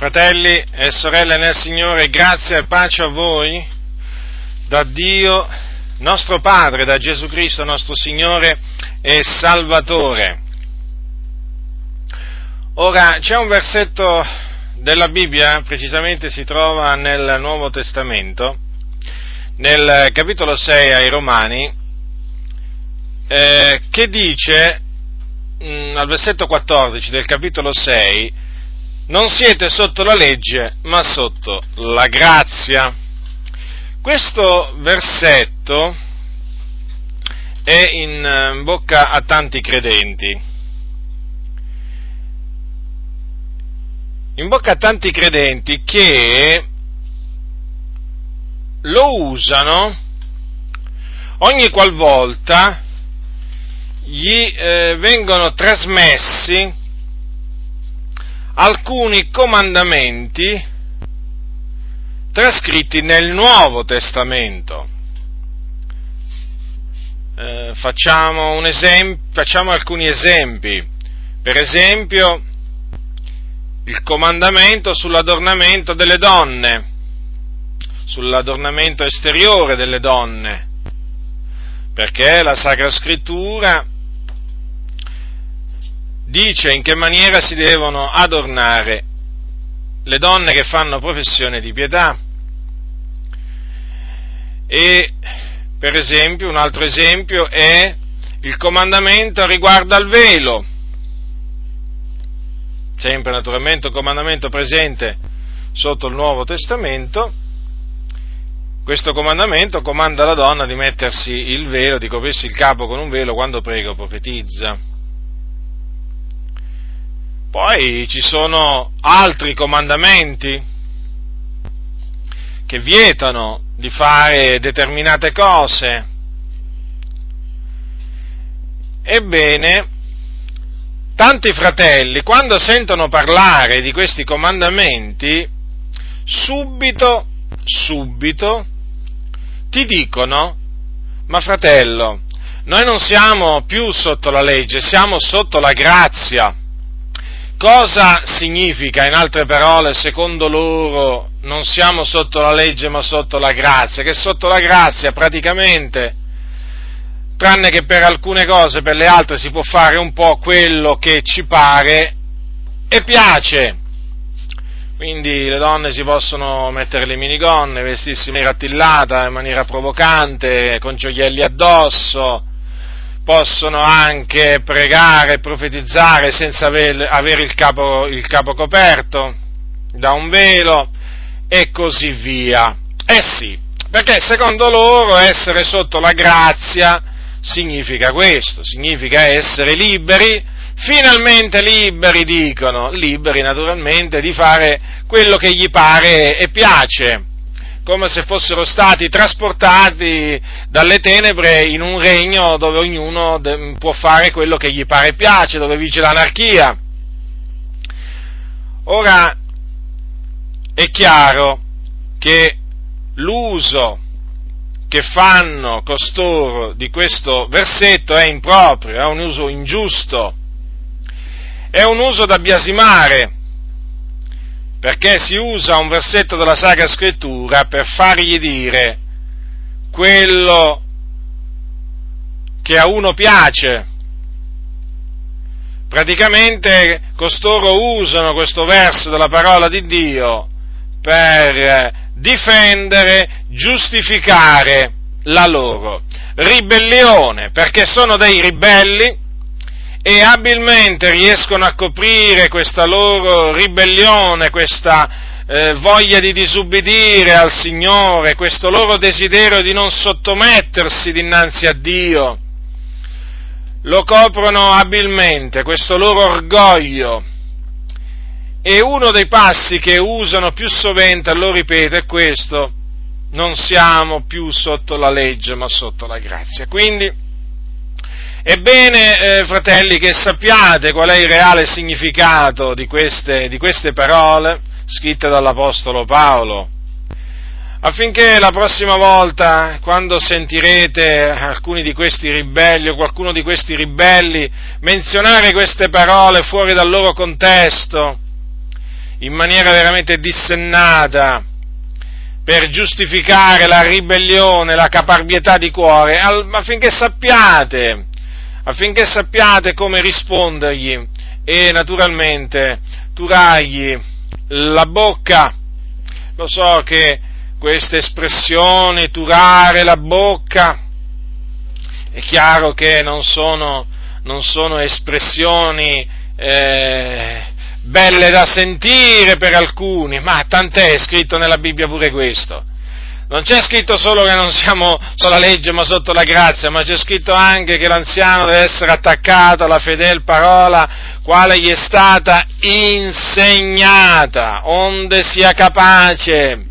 Fratelli e sorelle nel Signore, grazia e pace a voi da Dio, nostro Padre, da Gesù Cristo, nostro Signore e Salvatore. Ora, c'è un versetto della Bibbia, precisamente si trova nel Nuovo Testamento, nel capitolo 6 ai Romani, eh, che dice mh, mm, al versetto 14 del capitolo 6, non siete sotto la legge, ma sotto la grazia. Questo versetto è in bocca a tanti credenti. In bocca a tanti credenti che lo usano ogni qualvolta gli eh, vengono trasmessi alcuni comandamenti trascritti nel Nuovo Testamento. Eh, facciamo, esempio, facciamo alcuni esempi. Per esempio, il comandamento sull'adornamento delle donne, sull'adornamento esteriore delle donne, perché la Sacra Scrittura dice in che maniera si devono adornare le donne che fanno professione di pietà. E per esempio, un altro esempio è il comandamento riguardo al velo, sempre naturalmente un comandamento presente sotto il Nuovo Testamento. Questo comandamento comanda la donna di mettersi il velo, di coprirsi il capo con un velo quando prega o profetizza. Poi ci sono altri comandamenti che vietano di fare determinate cose. Ebbene, tanti fratelli, quando sentono parlare di questi comandamenti, subito, subito, ti dicono, ma fratello, noi non siamo più sotto la legge, siamo sotto la grazia. Cosa significa, in altre parole, secondo loro, non siamo sotto la legge ma sotto la grazia? Che sotto la grazia praticamente, tranne che per alcune cose, per le altre si può fare un po' quello che ci pare e piace. Quindi le donne si possono mettere le minigonne, vestirsi in maniera attillata, in maniera provocante, con gioielli addosso, possono anche pregare profetizzare senza avere il capo, il capo coperto da un velo e così via. Eh sì, perché secondo loro essere sotto la grazia significa questo, significa essere liberi, finalmente liberi dicono, liberi naturalmente di fare quello che gli pare e piace come se fossero stati trasportati dalle tenebre in un regno dove ognuno può fare quello che gli pare e piace, dove vige l'anarchia. Ora è chiaro che l'uso che fanno costoro di questo versetto è improprio, è un uso ingiusto, è un uso da biasimare perché si usa un versetto della Sacra Scrittura per fargli dire quello che a uno piace. Praticamente costoro usano questo verso della parola di Dio per difendere, giustificare la loro ribellione, perché sono dei ribelli e abilmente riescono a coprire questa loro ribellione, questa eh, voglia di disubbidire al Signore, questo loro desiderio di non sottomettersi dinanzi a Dio. Lo coprono abilmente, questo loro orgoglio. E uno dei passi che usano più sovente, lo ripeto, è questo, non siamo più sotto la legge ma sotto la grazia. Quindi, Ebbene, eh, fratelli, che sappiate qual è il reale significato di queste, di queste parole scritte dall'Apostolo Paolo, affinché la prossima volta, quando sentirete alcuni di questi ribelli o qualcuno di questi ribelli menzionare queste parole fuori dal loro contesto, in maniera veramente dissennata per giustificare la ribellione, la caparbietà di cuore, affinché sappiate, affinché sappiate come rispondergli e naturalmente turargli la bocca. Lo so che queste espressioni, turare la bocca, è chiaro che non sono, non sono espressioni eh, belle da sentire per alcuni, ma tant'è scritto nella Bibbia pure questo. Non c'è scritto solo che non siamo sotto la legge ma sotto la grazia, ma c'è scritto anche che l'anziano deve essere attaccato alla fedel parola quale gli è stata insegnata, onde sia capace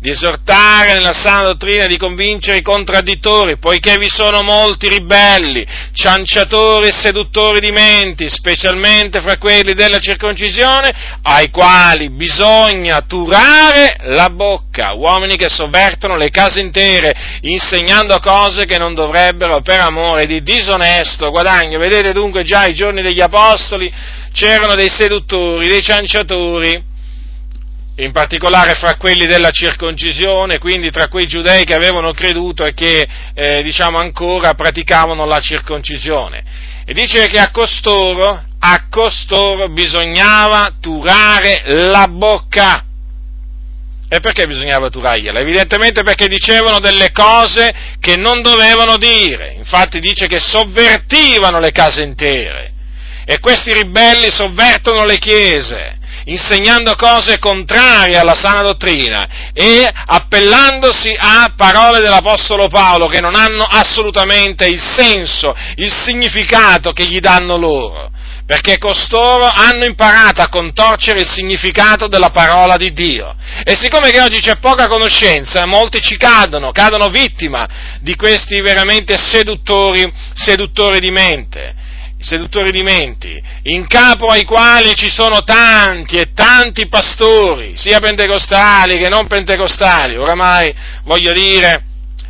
di esortare nella sana dottrina e di convincere i contraddittori, poiché vi sono molti ribelli, cianciatori e seduttori di menti, specialmente fra quelli della circoncisione, ai quali bisogna turare la bocca, uomini che sovvertono le case intere, insegnando cose che non dovrebbero per amore di disonesto guadagno. Vedete dunque già ai giorni degli Apostoli c'erano dei seduttori, dei cianciatori, in particolare fra quelli della circoncisione, quindi tra quei giudei che avevano creduto e che eh, diciamo ancora praticavano la circoncisione. E dice che a costoro, a costoro bisognava turare la bocca. E perché bisognava turargliela? Evidentemente perché dicevano delle cose che non dovevano dire. Infatti dice che sovvertivano le case intere. E questi ribelli sovvertono le chiese insegnando cose contrarie alla sana dottrina e appellandosi a parole dell'Apostolo Paolo che non hanno assolutamente il senso, il significato che gli danno loro perché costoro hanno imparato a contorcere il significato della parola di Dio. E siccome che oggi c'è poca conoscenza, molti ci cadono, cadono vittima di questi veramente seduttori, seduttori di mente seduttori di menti, in capo ai quali ci sono tanti e tanti pastori, sia pentecostali che non pentecostali, oramai voglio dire,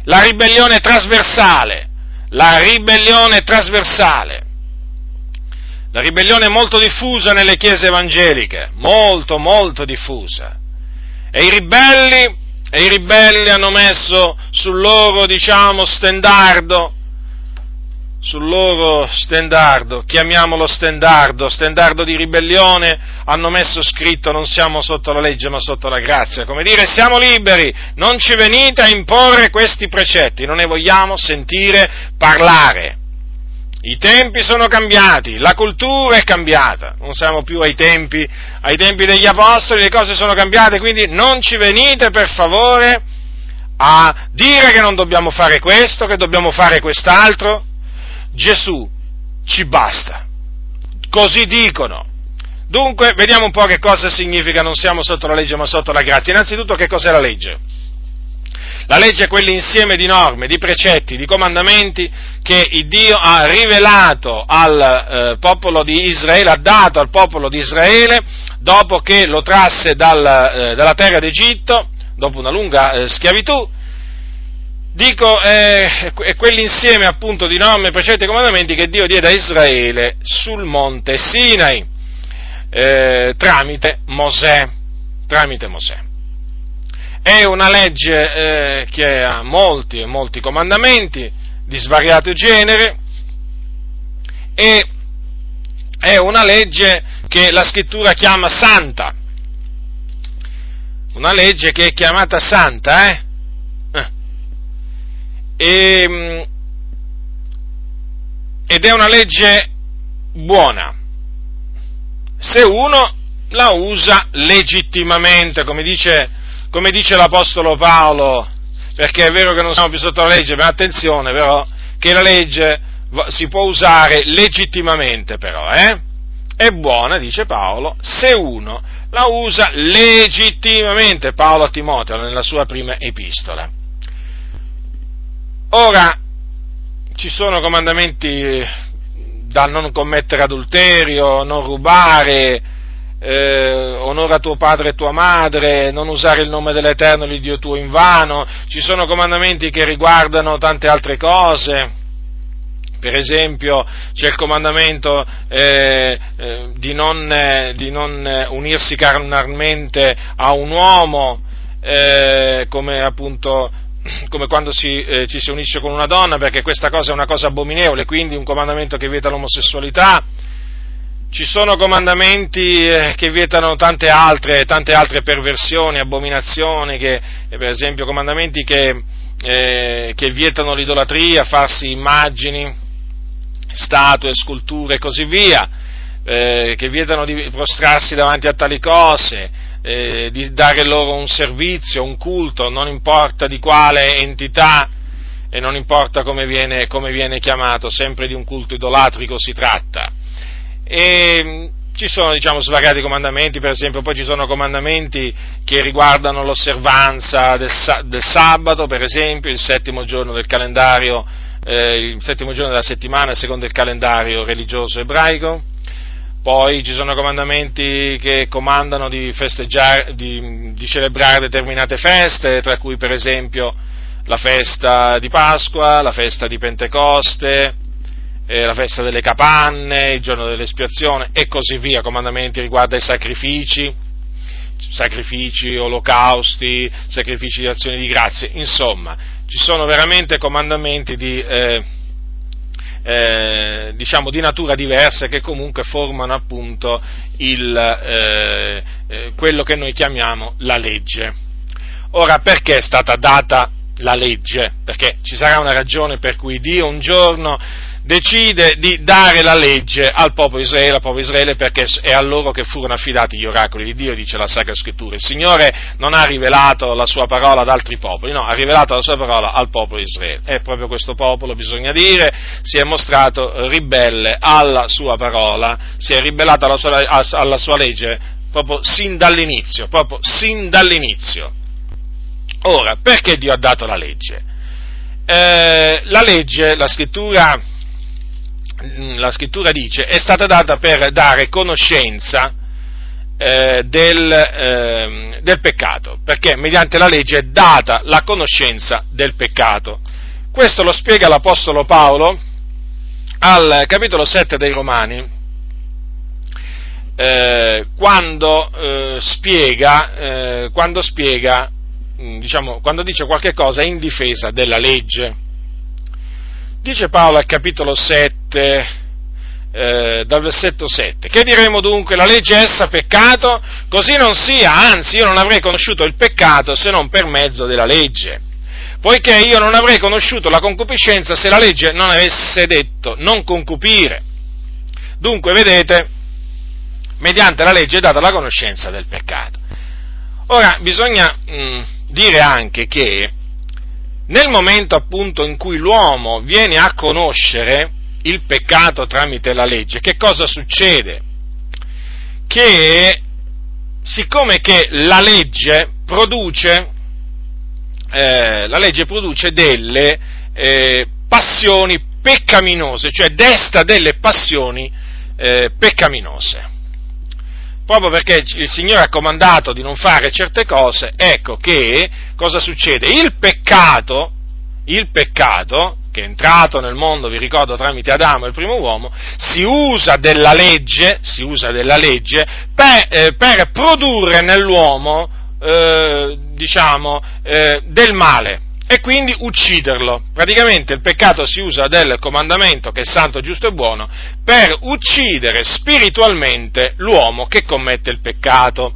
la ribellione trasversale, la ribellione trasversale. La ribellione molto diffusa nelle chiese evangeliche, molto, molto diffusa. E i ribelli, e i ribelli hanno messo sul loro, diciamo, stendardo sul loro stendardo, chiamiamolo stendardo, stendardo di ribellione, hanno messo scritto non siamo sotto la legge ma sotto la grazia, come dire siamo liberi, non ci venite a imporre questi precetti, non ne vogliamo sentire parlare. I tempi sono cambiati, la cultura è cambiata, non siamo più ai tempi, ai tempi degli apostoli, le cose sono cambiate, quindi non ci venite per favore a dire che non dobbiamo fare questo, che dobbiamo fare quest'altro, Gesù ci basta. Così dicono. Dunque, vediamo un po' che cosa significa non siamo sotto la legge ma sotto la grazia. Innanzitutto, che cos'è la legge? La legge è quell'insieme di norme, di precetti, di comandamenti che Dio ha rivelato al eh, popolo di Israele, ha dato al popolo di Israele dopo che lo trasse dal, eh, dalla terra d'Egitto, dopo una lunga eh, schiavitù, dico, è quell'insieme appunto di norme, precetti e comandamenti che Dio diede a Israele sul monte Sinai, eh, tramite Mosè, tramite Mosè. È una legge eh, che ha molti e molti comandamenti di svariato genere e è una legge che la scrittura chiama santa, una legge che è chiamata santa, eh? E, ehm, ed è una legge buona se uno la usa legittimamente, come dice, come dice l'Apostolo Paolo, perché è vero che non siamo più sotto la legge, ma attenzione però che la legge si può usare legittimamente però, eh? È buona, dice Paolo, se uno la usa legittimamente, Paolo a Timoteo nella sua prima epistola. Ora, ci sono comandamenti da non commettere adulterio, non rubare, eh, onora tuo padre e tua madre, non usare il nome dell'Eterno, l'Iddio tuo in vano, ci sono comandamenti che riguardano tante altre cose, Per esempio c'è il comandamento eh, eh, di, non, eh, di, non, unirsi carnalmente a un uomo, eh, come appunto come quando si, eh, ci si unisce con una donna, perché questa cosa è una cosa abominevole, quindi un comandamento che vieta l'omosessualità. Ci sono comandamenti eh, che vietano tante altre, tante altre perversioni, abominazioni, che, per esempio comandamenti che, che vietano l'idolatria, farsi immagini, statue, sculture e così via, eh, che vietano di prostrarsi davanti a tali cose, eh, di dare loro un servizio, un culto, non importa di quale entità e non importa come viene, come viene chiamato, sempre di un culto idolatrico si tratta. E, mm, ci sono diciamo, svariati comandamenti, per esempio poi ci sono comandamenti che riguardano l'osservanza del, del sabato, per esempio il settimo giorno del calendario eh, il settimo giorno della settimana secondo il calendario religioso ebraico, poi ci sono comandamenti che comandano di, di, di celebrare determinate feste, tra cui per esempio la festa di Pasqua, la festa di Pentecoste, eh, la festa delle capanne, il giorno dell'espiazione e così via, comandamenti riguardo ai sacrifici, sacrifici, olocausti, sacrifici di azioni di grazie, insomma, ci sono veramente comandamenti di, eh, eh, diciamo di natura diversa che comunque formano appunto il, eh, eh, quello che noi chiamiamo la legge. Ora, perché è stata data la legge? Perché ci sarà una ragione per cui Dio un giorno decide di dare la legge al popolo Israele, al popolo Israele perché è a loro che furono affidati gli oracoli di Dio, dice la Sacra Scrittura. Il Signore non ha rivelato la sua parola ad altri popoli, no, ha rivelato la sua parola al popolo Israele. E proprio questo popolo, bisogna dire, si è mostrato ribelle alla sua parola, si è ribellato alla sua, alla sua legge proprio sin dall'inizio, proprio sin dall'inizio. Ora, perché Dio ha dato la legge? Eh, la legge, la scrittura la scrittura dice, è stata data per dare conoscenza eh, del, eh, del peccato, perché mediante la legge è data la conoscenza del peccato. Questo lo spiega l'Apostolo Paolo al capitolo 7 dei Romani, eh, quando, eh, spiega, eh, quando spiega, mm, diciamo, quando dice qualche cosa in difesa della legge. Dice Paolo al capitolo 7, eh, dal versetto 7, che diremo dunque la legge è essa peccato? Così non sia, anzi io non avrei conosciuto il peccato se non per mezzo della legge. Poiché io non avrei conosciuto la concupiscenza se la legge non avesse detto non concupire. Dunque, vedete, mediante la legge è data la conoscenza del peccato. Ora, bisogna mh, mm, dire anche che nel momento appunto in cui l'uomo viene a conoscere il peccato tramite la legge, che cosa succede? Che siccome che la legge produce, eh, la legge produce delle eh, passioni peccaminose, cioè desta delle passioni eh, peccaminose proprio perché il Signore ha comandato di non fare certe cose, ecco che cosa succede? Il peccato, il peccato, che è entrato nel mondo, vi ricordo, tramite Adamo, il primo uomo, si usa della legge, usa della legge per, eh, per produrre nell'uomo, eh, diciamo, eh, del male e quindi ucciderlo. Praticamente il peccato si usa del comandamento che è santo, giusto e buono per uccidere spiritualmente l'uomo che commette il peccato.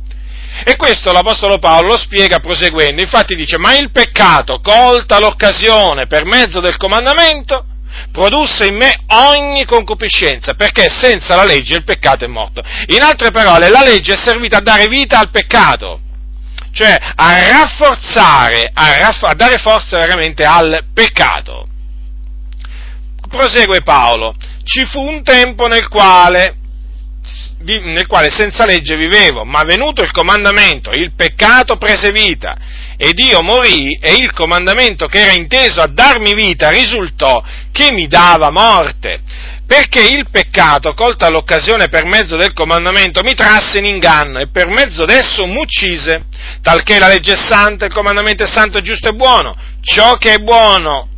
E questo l'Apostolo Paolo lo spiega proseguendo, infatti dice, ma il peccato, colta l'occasione per mezzo del comandamento, produsse in me ogni concupiscenza, perché senza la legge il peccato è morto. In altre parole, la legge è servita a dare vita al peccato cioè a rafforzare, a, raff- a dare forza veramente al peccato. Prosegue Paolo, ci fu un tempo nel quale, nel quale senza legge vivevo, ma venuto il comandamento, il peccato prese vita ed io morì e il comandamento che era inteso a darmi vita risultò che mi dava morte perché il peccato, colta l'occasione per mezzo del comandamento, mi trasse in inganno e per mezzo d'esso m'uccise, talché la legge è santa, il comandamento è santo, giusto e buono. Ciò che è buono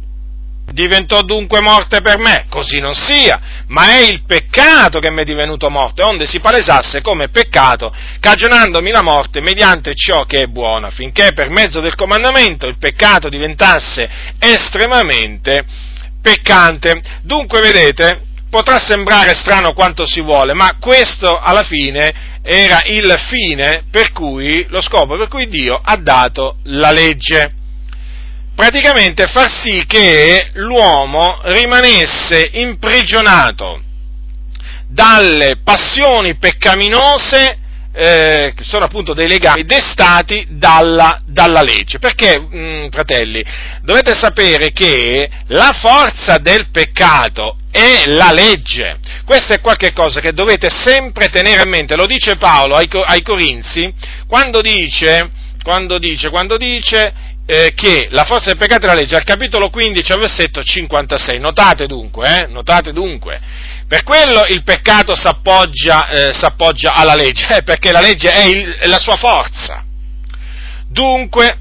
diventò dunque morte per me, così non sia, ma è il peccato che mi è divenuto morte, onde si palesasse come peccato, cagionandomi la morte mediante ciò che è buono, affinché per mezzo del comandamento il peccato diventasse estremamente peccante. Dunque, vedete, potrà sembrare strano quanto si vuole, ma questo alla fine era il fine per cui, lo scopo per cui Dio ha dato la legge. Praticamente far sì che l'uomo rimanesse imprigionato dalle passioni peccaminose eh, che sono appunto dei legami destati dalla, dalla legge. Perché, mh, mm, fratelli, dovete sapere che la forza del peccato è la legge. Questo è qualcosa che dovete sempre tenere a mente. Lo dice Paolo ai, ai Corinzi quando dice, quando dice, quando dice eh, che la forza del peccato è la legge, al capitolo 15, al versetto 56. Notate dunque, eh, notate dunque per quello il peccato si appoggia, eh, alla legge, perché la legge è, il, è la sua forza. Dunque,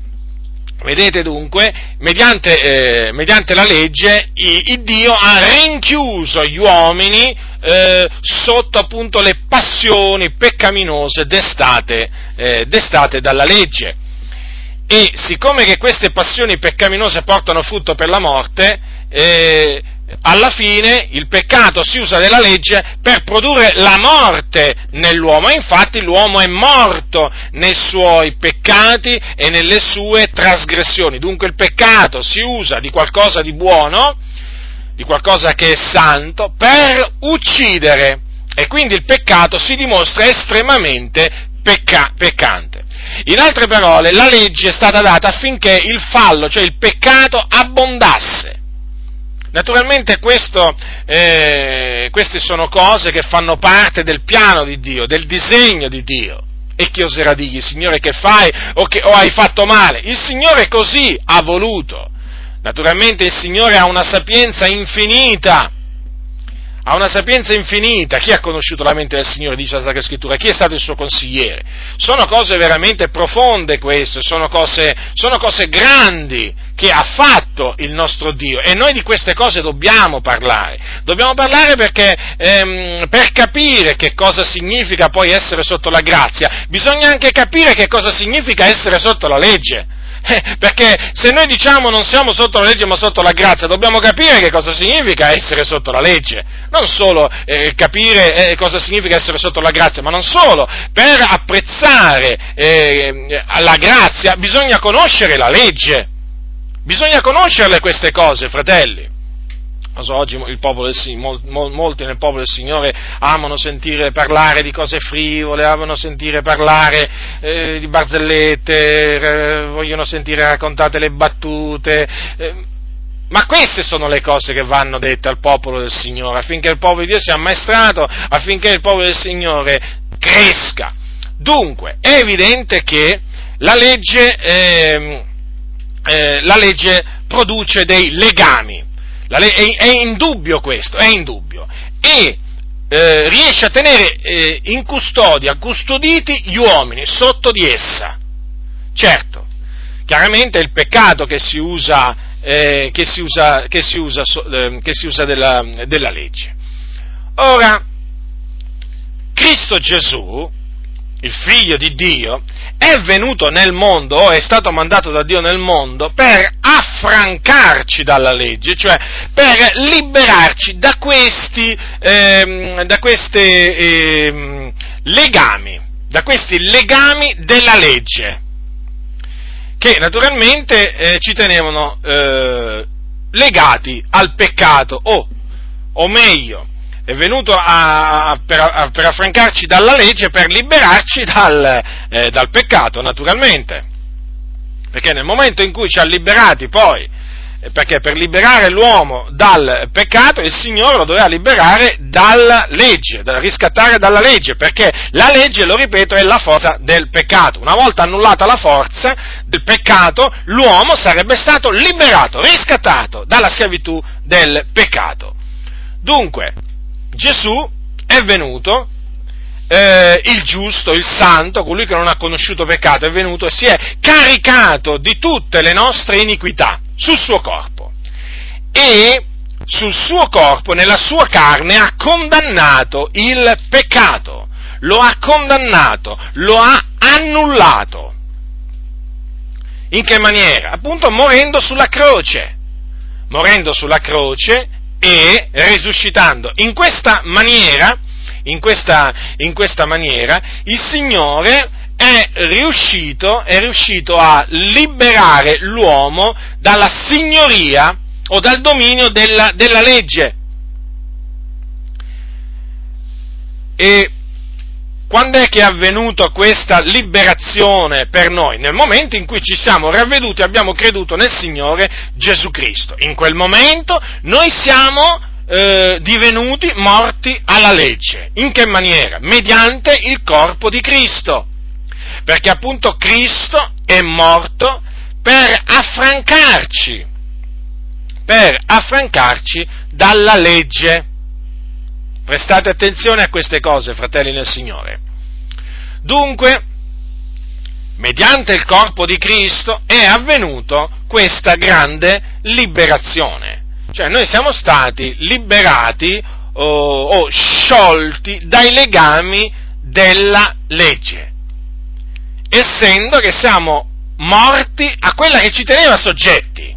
Vedete dunque, mediante, eh, mediante la legge, il Dio ha rinchiuso gli uomini eh, sotto appunto le passioni peccaminose destate, eh, destate, dalla legge. E siccome che queste passioni peccaminose portano frutto per la morte, eh, alla fine il peccato si usa della legge per produrre la morte nell'uomo, infatti l'uomo è morto nei suoi peccati e nelle sue trasgressioni. Dunque il peccato si usa di qualcosa di buono, di qualcosa che è santo, per uccidere. E quindi il peccato si dimostra estremamente pecca- peccante. In altre parole, la legge è stata data affinché il fallo, cioè il peccato, abbondasse. Naturalmente questo, eh, queste sono cose che fanno parte del piano di Dio, del disegno di Dio. E chi oserà dirgli, Signore, che fai o, che, o hai fatto male? Il Signore così ha voluto. Naturalmente il Signore ha una sapienza infinita ha una sapienza infinita. Chi ha conosciuto la mente del Signore, dice la Sacra Scrittura? Chi è stato il suo consigliere? Sono cose veramente profonde queste, sono cose, sono cose grandi che ha fatto il nostro Dio e noi di queste cose dobbiamo parlare. Dobbiamo parlare perché ehm, per capire che cosa significa poi essere sotto la grazia, bisogna anche capire che cosa significa essere sotto la legge. Eh, perché se noi diciamo non siamo sotto la legge ma sotto la grazia, dobbiamo capire che cosa significa essere sotto la legge, non solo eh, capire eh, cosa significa essere sotto la grazia, ma non solo, per apprezzare eh, la grazia bisogna conoscere la legge, bisogna conoscerle queste cose, fratelli. So, oggi del, molti nel popolo del Signore amano sentire parlare di cose frivole, amano sentire parlare eh, di barzellette, eh, vogliono sentire raccontate le battute. Eh, ma queste sono le cose che vanno dette al popolo del Signore, affinché il popolo di Dio sia ammaestrato, affinché il popolo del Signore cresca. Dunque, è evidente che la legge, ehm, eh, la legge produce dei legami è, è indubbio questo, è indubbio. E eh, riesce a tenere eh, in custodia, custoditi gli uomini sotto di essa. Certo, chiaramente è il peccato che si usa, eh, che si usa, che si usa, eh, che si usa della, della legge. Ora, Cristo Gesù, il figlio di Dio, è venuto nel mondo, o è stato mandato da Dio nel mondo, per affrancarci dalla legge, cioè per liberarci da questi, ehm, da questi ehm, legami, da questi legami della legge, che naturalmente eh, ci tenevano eh, legati al peccato, o, o meglio, è venuto a, a, per, a, per, affrancarci dalla legge, per liberarci dal, eh, dal, peccato, naturalmente. Perché nel momento in cui ci ha liberati poi, eh, perché per liberare l'uomo dal peccato il Signore lo doveva liberare dalla legge, da riscattare dalla legge, perché la legge, lo ripeto, è la forza del peccato. Una volta annullata la forza del peccato, l'uomo sarebbe stato liberato, riscattato dalla schiavitù del peccato. Dunque, Gesù è venuto, eh, il giusto, il santo, colui che non ha conosciuto peccato, è venuto e si è caricato di tutte le nostre iniquità sul suo corpo. e sul suo corpo, nella sua carne, ha condannato il peccato, lo ha condannato, lo ha annullato. In che maniera? Appunto morendo sulla croce, morendo sulla croce e risuscitando. In questa maniera, in questa, in questa maniera, il Signore è riuscito, è riuscito a liberare l'uomo dalla signoria o dal dominio della, della legge. E quando è che è avvenuta questa liberazione per noi? Nel momento in cui ci siamo ravveduti e abbiamo creduto nel Signore Gesù Cristo. In quel momento noi siamo eh, divenuti morti alla legge. In che maniera? Mediante il corpo di Cristo. Perché appunto Cristo è morto per affrancarci, per affrancarci dalla legge. Prestate attenzione a queste cose, fratelli nel Signore. Dunque, mediante il corpo di Cristo è avvenuto questa grande liberazione. Cioè noi siamo stati liberati o, o sciolti dai legami della legge, essendo che siamo morti a quella che ci teneva soggetti.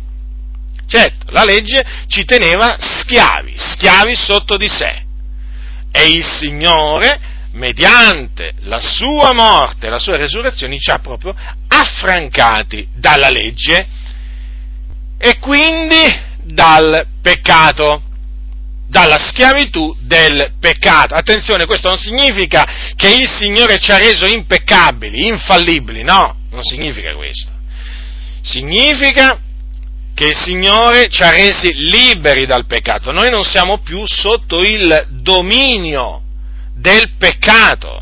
Certo, la legge ci teneva schiavi, schiavi sotto di sé. E il Signore mediante la sua morte e la sua resurrezione, ci ha proprio affrancati dalla legge e quindi dal peccato, dalla schiavitù del peccato. Attenzione, questo non significa che il Signore ci ha reso impeccabili, infallibili, no, non significa questo. Significa che il Signore ci ha resi liberi dal peccato. Noi non siamo più sotto il dominio del peccato.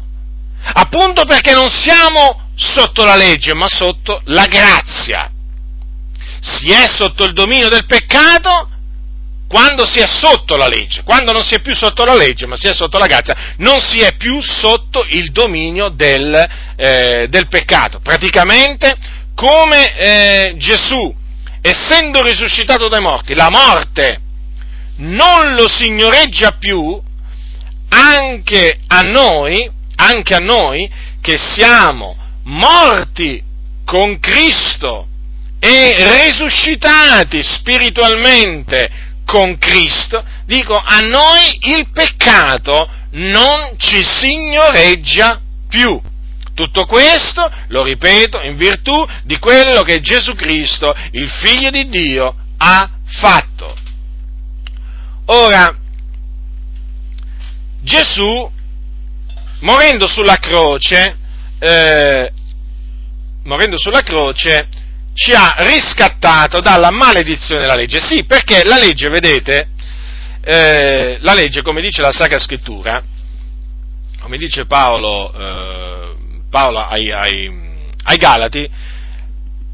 Appunto perché non siamo sotto la legge, ma sotto la grazia. Si è sotto il dominio del peccato quando si è sotto la legge, quando non si è più sotto la legge, ma si è sotto la grazia, non si è più sotto il dominio del, eh, del peccato. Praticamente, come eh, Gesù, essendo risuscitato dai morti, la morte non lo signoreggia più, anche a noi, anche a noi che siamo morti con Cristo e risuscitati spiritualmente con Cristo, dico a noi il peccato non ci signoreggia più. Tutto questo, lo ripeto, in virtù di quello che Gesù Cristo, il Figlio di Dio, ha fatto. Ora, Gesù, morendo sulla croce, eh, morendo sulla croce, ci ha riscattato dalla maledizione della legge. Sì, perché la legge, vedete, eh, la legge, come dice la Sacra Scrittura, come dice Paolo, eh, Paolo ai, ai, ai, Galati,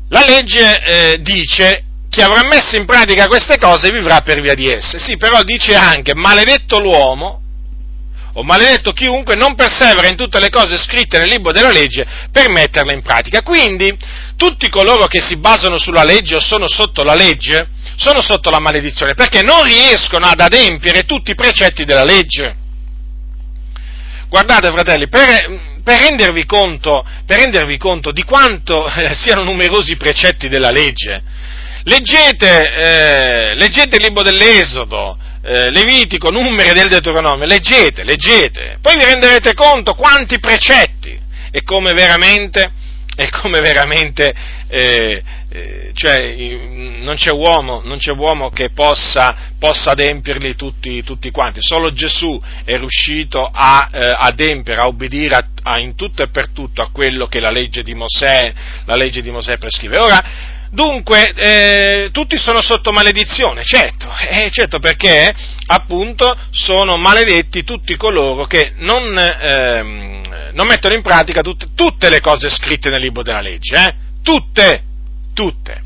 la legge eh, dice chi avrà messo in pratica queste cose vivrà per via di esse. Sì, però dice anche maledetto l'uomo o maledetto chiunque non persevera in tutte le cose scritte nel libro della legge per metterle in pratica. Quindi tutti coloro che si basano sulla legge o sono sotto la legge sono sotto la maledizione perché non riescono ad adempiere tutti i precetti della legge. Guardate fratelli, per, per, rendervi, conto, per rendervi, conto, di quanto eh, siano numerosi i precetti della legge, leggete, eh, leggete il libro dell'Esodo, eh, Levitico, Numeri del Deuteronomio, leggete, leggete, poi vi renderete conto quanti precetti e come veramente, e come veramente eh, cioè, non, c'è uomo, non c'è uomo che possa, possa adempierli tutti, tutti, quanti, solo Gesù è riuscito a eh, adempiere, a obbedire a, a, in tutto e per tutto a quello che la legge di Mosè, legge di Mosè prescrive. Ora, Dunque, eh, tutti sono sotto maledizione, certo, eh, certo perché appunto sono maledetti tutti coloro che non, ehm, non mettono in pratica tutte, tutte, le cose scritte nel libro della legge, eh? tutte, tutte.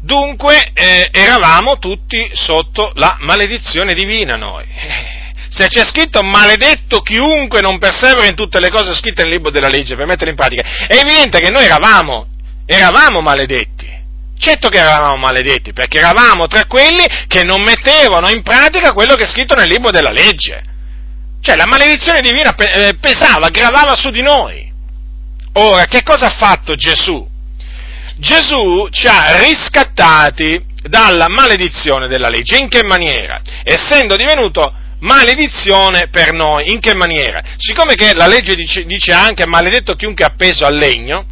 Dunque eh, eravamo tutti sotto la maledizione divina noi. Se c'è scritto maledetto chiunque non persevera in tutte le cose scritte nel libro della legge per metterle in pratica, è evidente che noi eravamo eravamo maledetti, Certo che eravamo maledetti, perché eravamo tra quelli che non mettevano in pratica quello che è scritto nel libro della legge. Cioè la maledizione divina eh, pesava, gravava su di noi. Ora, che cosa ha fatto Gesù? Gesù ci ha riscattati dalla maledizione della legge. In che maniera? Essendo divenuto maledizione per noi. In che maniera? Siccome che la legge dice, dice anche maledetto chiunque è appeso al legno,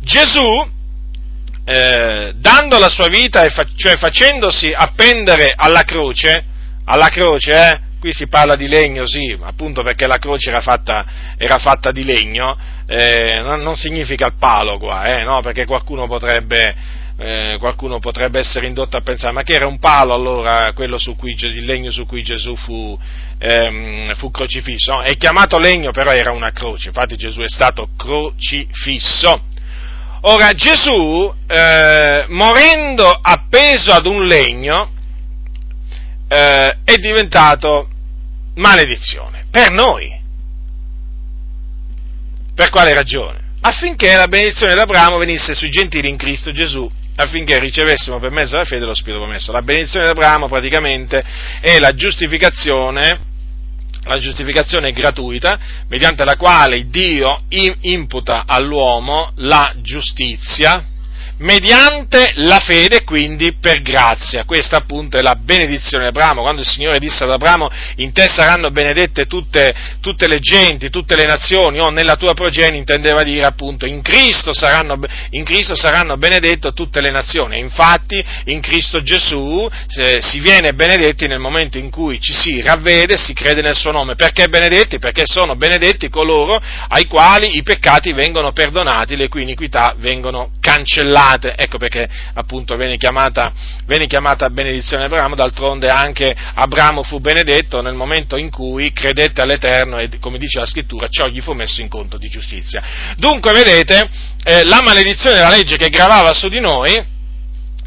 Gesù, eh, dando la sua vita, cioè facendosi appendere alla croce, alla croce, eh, qui si parla di legno, sì, appunto perché la croce era fatta, era fatta di legno, eh, non, significa il palo qua, eh, no, perché qualcuno potrebbe, eh, qualcuno potrebbe essere indotto a pensare, ma che era un palo allora quello su cui, il legno su cui Gesù fu, ehm, fu crocifisso? No, è chiamato legno, però era una croce, infatti Gesù è stato crocifisso. Ora Gesù, eh, morendo appeso ad un legno, eh, è diventato maledizione per noi. Per quale ragione? Affinché la benedizione d'Abramo venisse sui gentili in Cristo Gesù, affinché ricevessimo per mezzo della fede lo Spirito promesso. La benedizione d'Abramo praticamente è la giustificazione, la giustificazione gratuita, mediante la quale Dio imputa all'uomo la giustizia, mediante la fede, quindi per grazia. Questa appunto è la benedizione di Abramo, quando il Signore disse ad Abramo, in te saranno benedette tutte, tutte le genti, tutte le nazioni, o nella tua progenie intendeva dire appunto in Cristo saranno, in Cristo saranno benedette tutte le nazioni. infatti in Cristo Gesù si viene benedetti nel momento in cui ci si ravvede, si crede nel suo nome. Perché benedetti? Perché sono benedetti coloro ai quali i peccati vengono perdonati, le cui iniquità vengono cancellate chiamate, ecco perché appunto viene chiamata, viene chiamata benedizione Abramo, d'altronde anche Abramo fu benedetto nel momento in cui credette all'Eterno e come dice la scrittura ciò gli fu messo in conto di giustizia. Dunque vedete, eh, la maledizione della legge che gravava su di noi,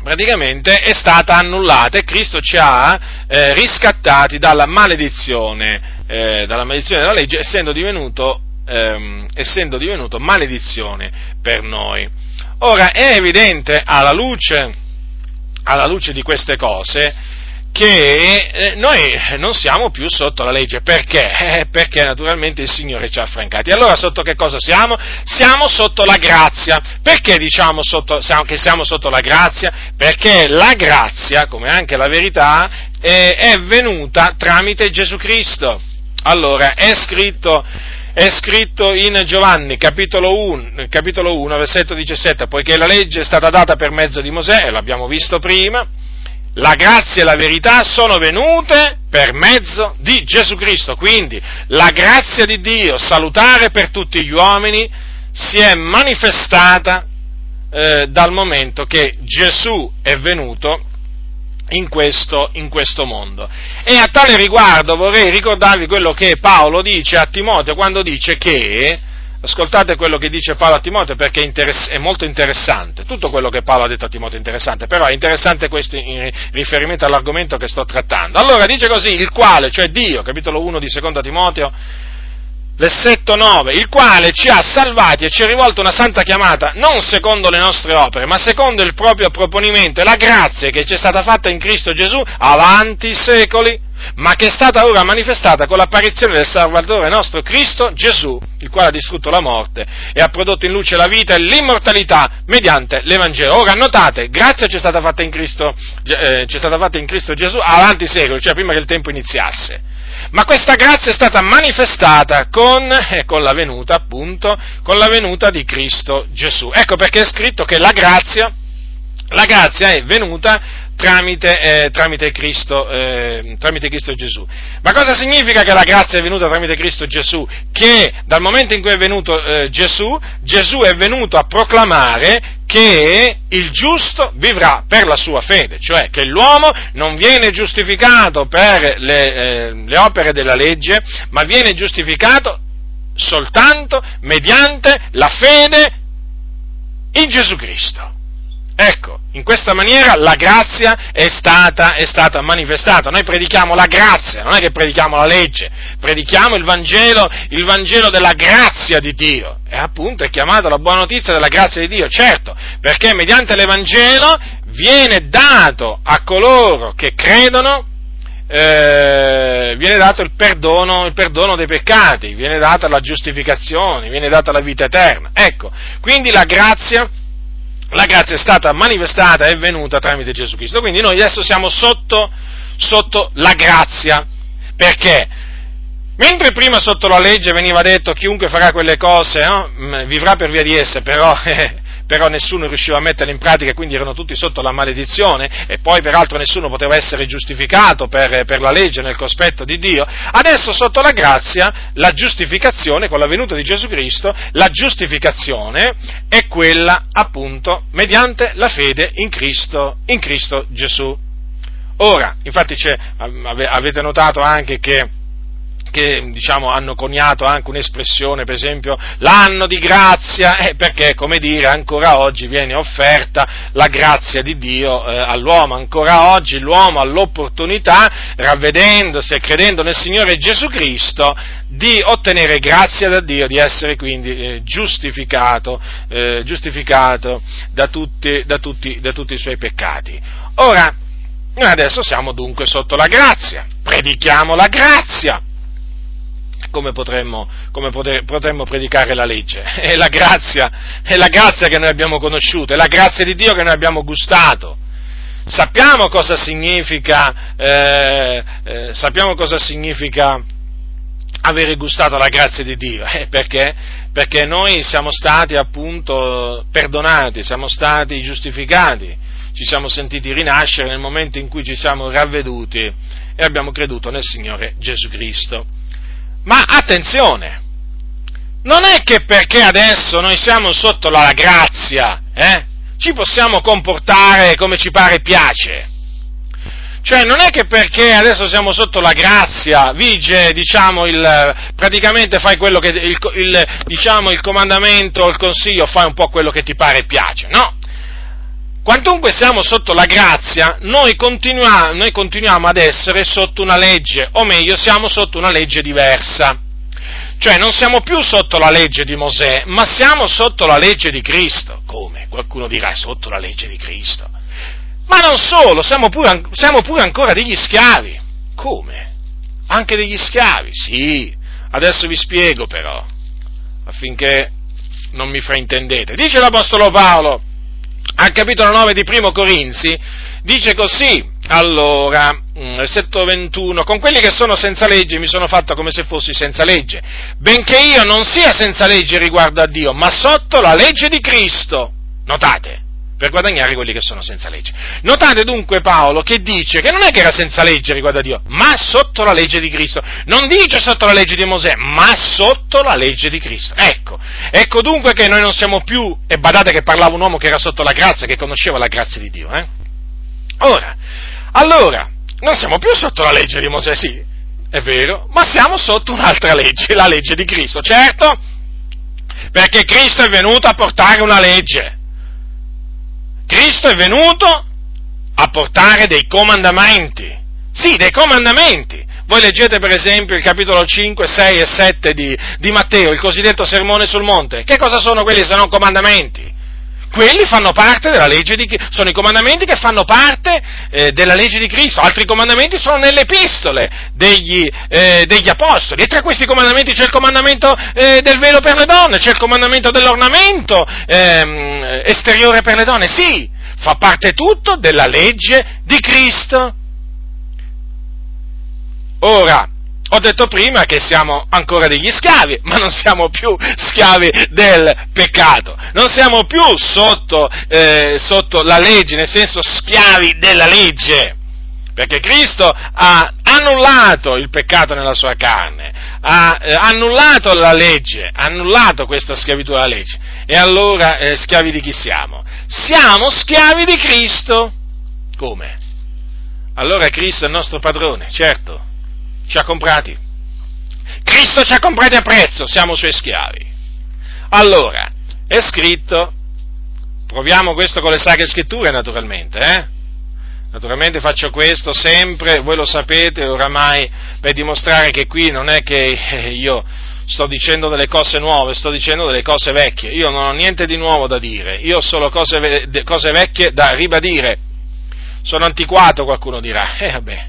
praticamente è stata annullata e Cristo ci ha eh, riscattati dalla maledizione, eh, dalla maledizione della legge essendo divenuto, ehm, essendo divenuto maledizione per noi. Ora è evidente alla luce, alla luce di queste cose che eh, noi non siamo più sotto la legge. Perché? Eh, perché naturalmente il Signore ci ha affrancati. Allora sotto che cosa siamo? Siamo sotto la grazia. Perché diciamo sotto, che siamo sotto la grazia? Perché la grazia, come anche la verità, è, è venuta tramite Gesù Cristo. Allora, è scritto è scritto in Giovanni capitolo 1, capitolo 1, versetto 17, poiché la legge è stata data per mezzo di Mosè, e l'abbiamo visto prima, la grazia e la verità sono venute per mezzo di Gesù Cristo. Quindi la grazia di Dio, salutare per tutti gli uomini, si è manifestata eh, dal momento che Gesù è venuto in questo, in questo, mondo. E a tale riguardo vorrei ricordarvi quello che Paolo dice a Timoteo quando dice che, ascoltate quello che dice Paolo a Timoteo perché è, interess- è molto interessante, tutto quello che Paolo ha detto a Timoteo è interessante, però è interessante questo in riferimento all'argomento che sto trattando. Allora dice così, il quale, cioè Dio, capitolo 1 di seconda Timoteo, versetto 9, il quale ci ha salvati e ci ha rivolto una santa chiamata, non secondo le nostre opere, ma secondo il proprio proponimento e la grazia che ci è stata fatta in Cristo Gesù avanti i secoli, ma che è stata ora manifestata con l'apparizione del Salvatore nostro Cristo Gesù, il quale ha distrutto la morte e ha prodotto in luce la vita e l'immortalità mediante l'Evangelo. Ora notate, grazia ci è stata fatta in Cristo, eh, ci è stata fatta in Cristo Gesù avanti i secoli, cioè prima che il tempo iniziasse ma questa grazia è stata manifestata con, eh, con, la venuta, appunto, con la venuta di Cristo Gesù. Ecco perché è scritto che la grazia, la grazia è venuta tramite, eh, tramite, Cristo, eh, tramite, Cristo, Gesù. Ma cosa significa che la grazia è venuta tramite Cristo Gesù? Che dal momento in cui è venuto eh, Gesù, Gesù è venuto a proclamare che il giusto vivrà per la sua fede, cioè che l'uomo non viene giustificato per le, eh, le opere della legge, ma viene giustificato soltanto mediante la fede in Gesù Cristo. Ecco, in questa maniera la grazia è stata, è stata, manifestata. Noi predichiamo la grazia, non è che predichiamo la legge, predichiamo il Vangelo, il Vangelo della grazia di Dio. E appunto è chiamata la buona notizia della grazia di Dio, certo, perché mediante l'Evangelo viene dato a coloro che credono eh, viene dato il perdono, il perdono, dei peccati, viene data la giustificazione, viene data la vita eterna. Ecco, quindi la grazia la grazia è stata manifestata e venuta tramite Gesù Cristo. Quindi noi adesso siamo sotto, sotto la grazia. Perché? Mentre prima sotto la legge veniva detto chiunque farà quelle cose no, vivrà per via di esse, però eh, però nessuno riusciva a metterle in pratica quindi erano tutti sotto la maledizione e poi peraltro nessuno poteva essere giustificato per, per la legge nel cospetto di Dio, adesso sotto la grazia la giustificazione, con la venuta di Gesù Cristo, la giustificazione è quella appunto mediante la fede in Cristo, in Cristo Gesù. Ora, infatti avete notato anche che che diciamo, hanno coniato anche un'espressione, per esempio, l'anno di grazia, eh, perché, come dire, ancora oggi viene offerta la grazia di Dio eh, all'uomo, ancora oggi l'uomo ha l'opportunità, ravvedendosi e credendo nel Signore Gesù Cristo, di ottenere grazia da Dio, di essere quindi eh, giustificato, eh, giustificato da, tutti, da, tutti, da tutti i suoi peccati. Ora, noi adesso siamo dunque sotto la grazia, predichiamo la grazia, come potremmo, come poter, potremmo predicare la legge. È la, grazia, è la grazia che noi abbiamo conosciuto, è la grazia di Dio che noi abbiamo gustato. Sappiamo cosa significa, eh, eh, sappiamo cosa significa avere gustato la grazia di Dio, eh, perché? Perché noi siamo stati appunto perdonati, siamo stati giustificati, ci siamo sentiti rinascere nel momento in cui ci siamo ravveduti e abbiamo creduto nel Signore Gesù Cristo. Ma attenzione, non è che perché adesso noi siamo sotto la grazia, eh, ci possiamo comportare come ci pare e piace. Cioè, non è che perché adesso siamo sotto la grazia, vige, diciamo, il, praticamente fai quello che, il, il, diciamo, il comandamento, il consiglio, fai un po' quello che ti pare e piace. No, Quantunque siamo sotto la grazia, noi continuiamo, noi continuiamo ad essere sotto una legge, o meglio, siamo sotto una legge diversa. Cioè non siamo più sotto la legge di Mosè, ma siamo sotto la legge di Cristo. Come? Qualcuno dirà sotto la legge di Cristo. Ma non solo, siamo pure, siamo pure ancora degli schiavi. Come? Anche degli schiavi? Sì. Adesso vi spiego però, affinché non mi fraintendete. Dice l'Apostolo Paolo, al capitolo 9 di Primo Corinzi, dice così, allora, mm, versetto 21, con quelli che sono senza legge mi sono fatto come se fossi senza legge, benché io non sia senza legge riguardo a Dio, ma sotto la legge di Cristo. Notate, per guadagnare quelli che sono senza legge. Notate dunque Paolo che dice che non è che era senza legge riguardo a Dio, ma sotto la legge di Cristo. Non dice sotto la legge di Mosè, ma sotto la legge di Cristo. Ecco, ecco dunque che noi non siamo più, e badate che parlava un uomo che era sotto la grazia, che conosceva la grazia di Dio. Eh? Ora, allora, non siamo più sotto la legge di Mosè, sì, è vero, ma siamo sotto un'altra legge, la legge di Cristo, certo, perché Cristo è venuto a portare una legge Cristo è venuto a portare dei comandamenti. Sì, dei comandamenti. Voi leggete per esempio il capitolo 5, 6 e 7 di, di Matteo, il cosiddetto sermone sul monte. Che cosa sono quelli se non comandamenti? Quelli fanno parte della legge di Cristo, sono i comandamenti che fanno parte eh, della legge di Cristo, altri comandamenti sono nelle epistole degli, eh, degli apostoli, e tra questi comandamenti c'è il comandamento eh, del velo per le donne, c'è il comandamento dell'ornamento ehm, esteriore per le donne, sì, fa parte tutto della legge di Cristo. Ora, ho detto prima che siamo ancora degli schiavi, ma non siamo più schiavi del peccato, non siamo più sotto, eh, sotto la legge, nel senso schiavi della legge, perché Cristo ha annullato il peccato nella sua carne, ha eh, annullato la legge, ha annullato questa schiavitù della legge. E allora eh, schiavi di chi siamo? Siamo schiavi di Cristo. Come? Allora Cristo è il nostro padrone, certo ci ha comprati. Cristo ci ha comprati a prezzo, siamo suoi schiavi. Allora, è scritto proviamo questo con le sacre scritture naturalmente, eh? Naturalmente faccio questo sempre, voi lo sapete oramai, per dimostrare che qui non è che io sto dicendo delle cose nuove, sto dicendo delle cose vecchie. Io non ho niente di nuovo da dire, io ho solo cose, cose vecchie da ribadire. Sono antiquato, qualcuno dirà. Eh vabbè,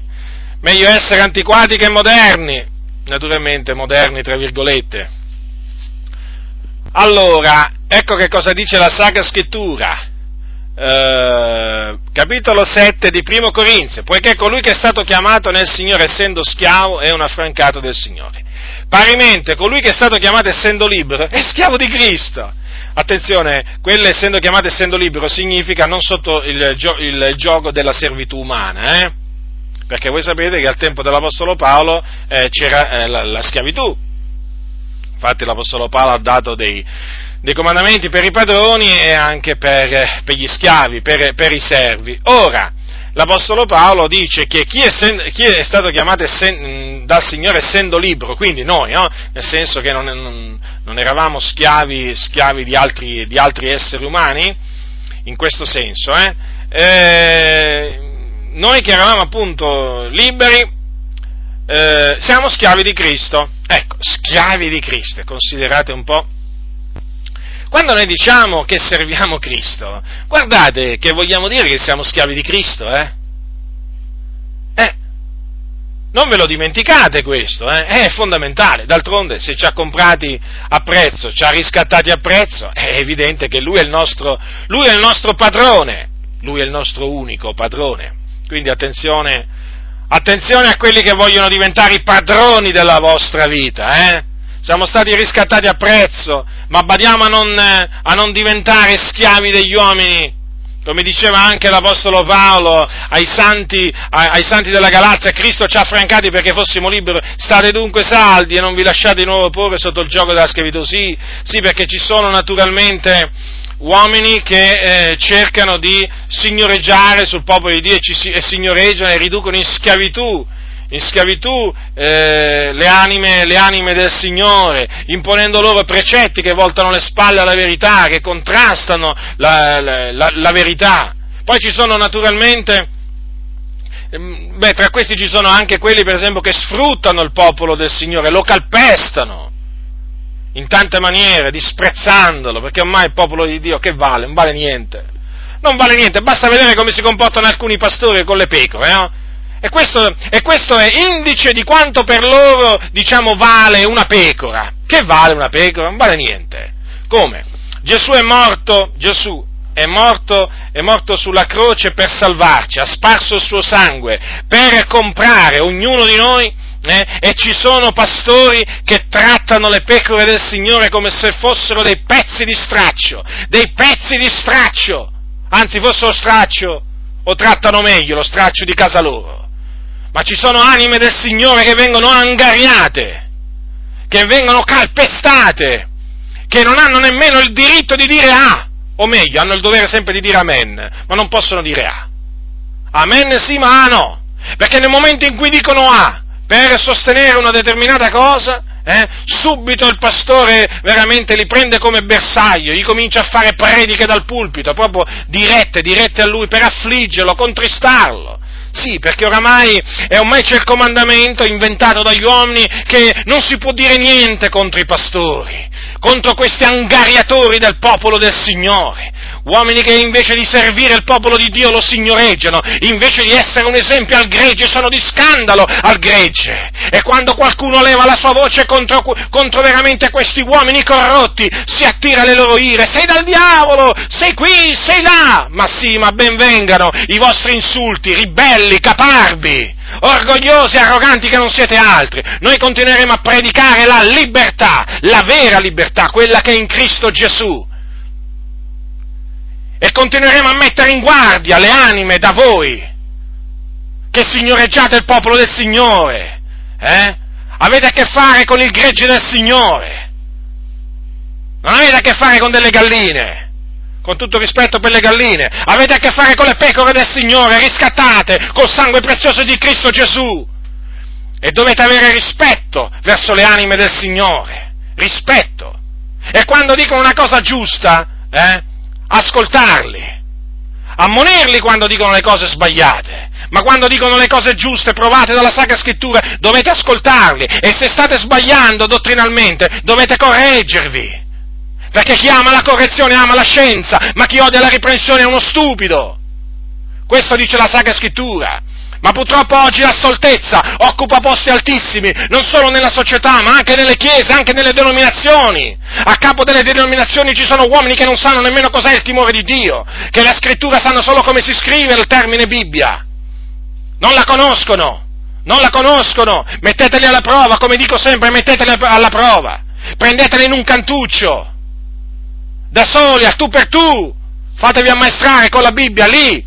meglio essere antiquati che moderni. Naturalmente moderni, tra virgolette. Allora, ecco che cosa dice la Sacra Scrittura. Eh, capitolo 7 di Primo Corinzio, poiché colui che è stato chiamato nel Signore essendo schiavo è un affrancato del Signore. Parimente, colui che è stato chiamato essendo libero è schiavo di Cristo. Attenzione, quello essendo chiamato essendo libero significa non sotto il, il, il gioco della servitù umana, eh? Perché voi sapete che al tempo dell'Apostolo Paolo eh, c'era eh, la, la schiavitù. Infatti l'Apostolo Paolo ha dato dei, dei comandamenti per i padroni e anche per, per gli schiavi, per, per, i servi. Ora, l'Apostolo Paolo dice che chi è, chi è stato chiamato essen, dal Signore essendo libero, quindi noi, no? nel senso che non, non, non eravamo schiavi, schiavi di, altri, di, altri, esseri umani, in questo senso, eh? Eh, noi che eravamo appunto liberi, eh, siamo schiavi di Cristo. Ecco, schiavi di Cristo, considerate un po' Quando noi diciamo che serviamo Cristo, guardate che vogliamo dire che siamo schiavi di Cristo, eh? Eh, non ve lo dimenticate questo, eh? è fondamentale. D'altronde, se ci ha comprati a prezzo, ci ha riscattati a prezzo, è evidente che lui è il nostro, lui è il nostro padrone, lui è il nostro unico padrone. Quindi attenzione, attenzione a quelli che vogliono diventare i padroni della vostra vita, eh? siamo stati riscattati a prezzo, ma badiamo a non, a non diventare schiavi degli uomini, come diceva anche l'Apostolo Paolo ai santi, ai santi, della Galazia, Cristo ci ha affrancati perché fossimo liberi, state dunque saldi e non vi lasciate di nuovo porre sotto il gioco della schiavitù. Sì, sì perché ci sono naturalmente uomini che eh, cercano di signoreggiare sul popolo di Dio e, ci, e signoreggiano e riducono in schiavitù in schiavitù eh, le, anime, le, anime, del Signore, imponendo loro precetti che voltano le spalle alla verità, che contrastano la, la, la, la verità. Poi ci sono naturalmente, ehm, beh, tra questi ci sono anche quelli per esempio che sfruttano il popolo del Signore, lo calpestano in tante maniere, disprezzandolo, perché ormai il popolo di Dio che vale? Non vale niente. Non vale niente, basta vedere come si comportano alcuni pastori con le pecore, no? E questo, e questo, è indice di quanto per loro, diciamo, vale una pecora. Che vale una pecora? Non vale niente. Come? Gesù è morto, Gesù è morto, è morto sulla croce per salvarci, ha sparso il suo sangue per comprare ognuno di noi eh? e ci sono pastori che trattano le pecore del Signore come se fossero dei pezzi di straccio, dei pezzi di straccio, anzi fossero straccio o trattano meglio lo straccio di casa loro ma ci sono anime del Signore che vengono angariate, che vengono calpestate, che non hanno nemmeno il diritto di dire A, o meglio, hanno il dovere sempre di dire Amen, ma non possono dire A. Amen sì, ma A no, perché nel momento in cui dicono A per sostenere una determinata cosa, eh, subito il pastore veramente li prende come bersaglio, gli comincia a fare prediche dal pulpito, proprio dirette, dirette a lui per affliggerlo, contristarlo. Sì, perché oramai è ormai c'è il comandamento inventato dagli uomini che non si può dire niente contro i pastori, contro questi angariatori del popolo del Signore, uomini che invece di servire il popolo di Dio lo signoreggiano, invece di essere un esempio al gregge sono di scandalo al gregge. E quando qualcuno leva la sua voce contro, contro veramente questi uomini corrotti, si attira le loro ire, sei dal diavolo, sei qui, sei là, ma sì, ma ben vengano i vostri insulti, ribelli, caparbi orgogliosi, arroganti che non siete altri. Noi continueremo a predicare la libertà, la vera libertà, quella che è in Cristo Gesù e continueremo a mettere in guardia le anime da voi, che signoreggiate il popolo del Signore, eh? Avete a che fare con il gregge del Signore, non avete a che fare con delle galline, con tutto rispetto per le galline, avete a che fare con le pecore del Signore, riscattate col sangue prezioso di Cristo Gesù. E dovete avere rispetto verso le anime del Signore, rispetto. E quando dicono una cosa giusta, eh, ascoltarli, ammonirli quando dicono le cose sbagliate, ma quando dicono le cose giuste, provate dalla Sacra Scrittura, dovete ascoltarli e se state sbagliando dottrinalmente dovete correggervi. Perché chi ama la correzione ama la scienza, ma chi odia la riprensione è uno stupido. Questo dice la Sacra Scrittura. Ma purtroppo oggi la stoltezza occupa posti altissimi, non solo nella società, ma anche nelle chiese, anche nelle denominazioni. A capo delle denominazioni ci sono uomini che non sanno nemmeno cos'è il timore di Dio, che la scrittura sanno solo come si scrive il termine Bibbia. Non la conoscono, non la conoscono. Metteteli alla prova, come dico sempre, metteteli alla prova. Prendeteli in un cantuccio, da soli, a tu per tu. Fatevi ammaestrare con la Bibbia lì,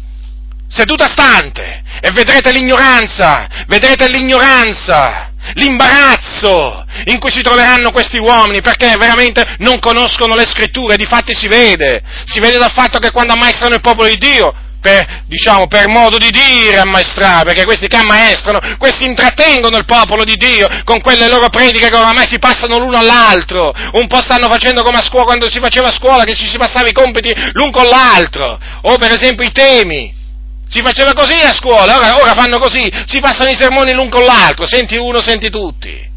seduta stante e vedrete l'ignoranza, vedrete l'ignoranza, l'imbarazzo in cui si troveranno questi uomini perché veramente non conoscono le scritture, difatti si vede, si vede dal fatto che quando ammaestrano il popolo di Dio per, diciamo, per modo di dire ammaestrare, perché questi che ammaestrano, questi intrattengono il popolo di Dio con quelle loro prediche che oramai si passano l'uno all'altro, un po' stanno facendo come a scuola, quando si faceva a scuola, che ci si passava i compiti l'un con l'altro, o per esempio i temi, si faceva così a scuola, ora, ora fanno così, si passano i sermoni l'un con l'altro, senti uno, senti tutti.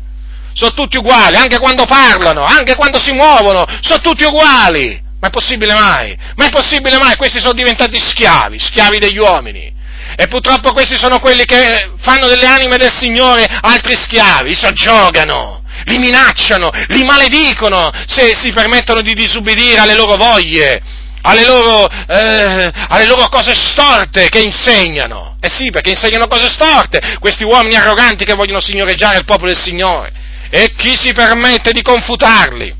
Sono tutti uguali, anche quando parlano, anche quando si muovono, sono tutti uguali. Ma è possibile mai? Ma è possibile mai? Questi sono diventati schiavi, schiavi degli uomini. E purtroppo questi sono quelli che fanno delle anime del Signore altri schiavi, soggiogano, li minacciano, li maledicono se si permettono di disubbidire alle loro voglie, alle loro, eh, alle loro cose storte che insegnano. Eh sì, perché insegnano cose storte, questi uomini arroganti che vogliono signoreggiare il popolo del Signore. E chi si permette di confutarli?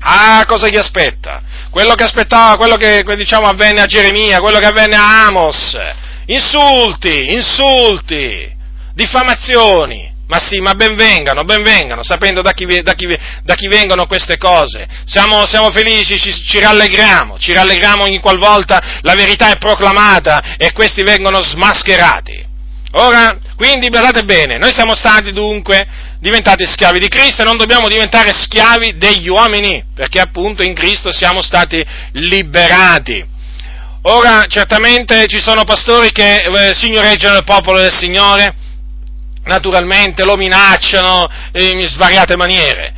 Ah, cosa gli aspetta? Quello che aspettava, quello che diciamo avvenne a Geremia, quello che avvenne a Amos. Insulti, insulti, diffamazioni, ma sì, ma benvengano, benvengano, sapendo da chi, da chi, da chi vengono queste cose. Siamo, siamo felici, ci, ci, rallegriamo, ci rallegriamo ogni qualvolta la verità è proclamata e questi vengono smascherati. Ora, quindi badate bene, noi siamo stati dunque diventati schiavi di Cristo e non dobbiamo diventare schiavi degli uomini, perché appunto in Cristo siamo stati liberati. Ora, certamente ci sono pastori che eh, signoreggiano il popolo del Signore, naturalmente lo minacciano in svariate maniere,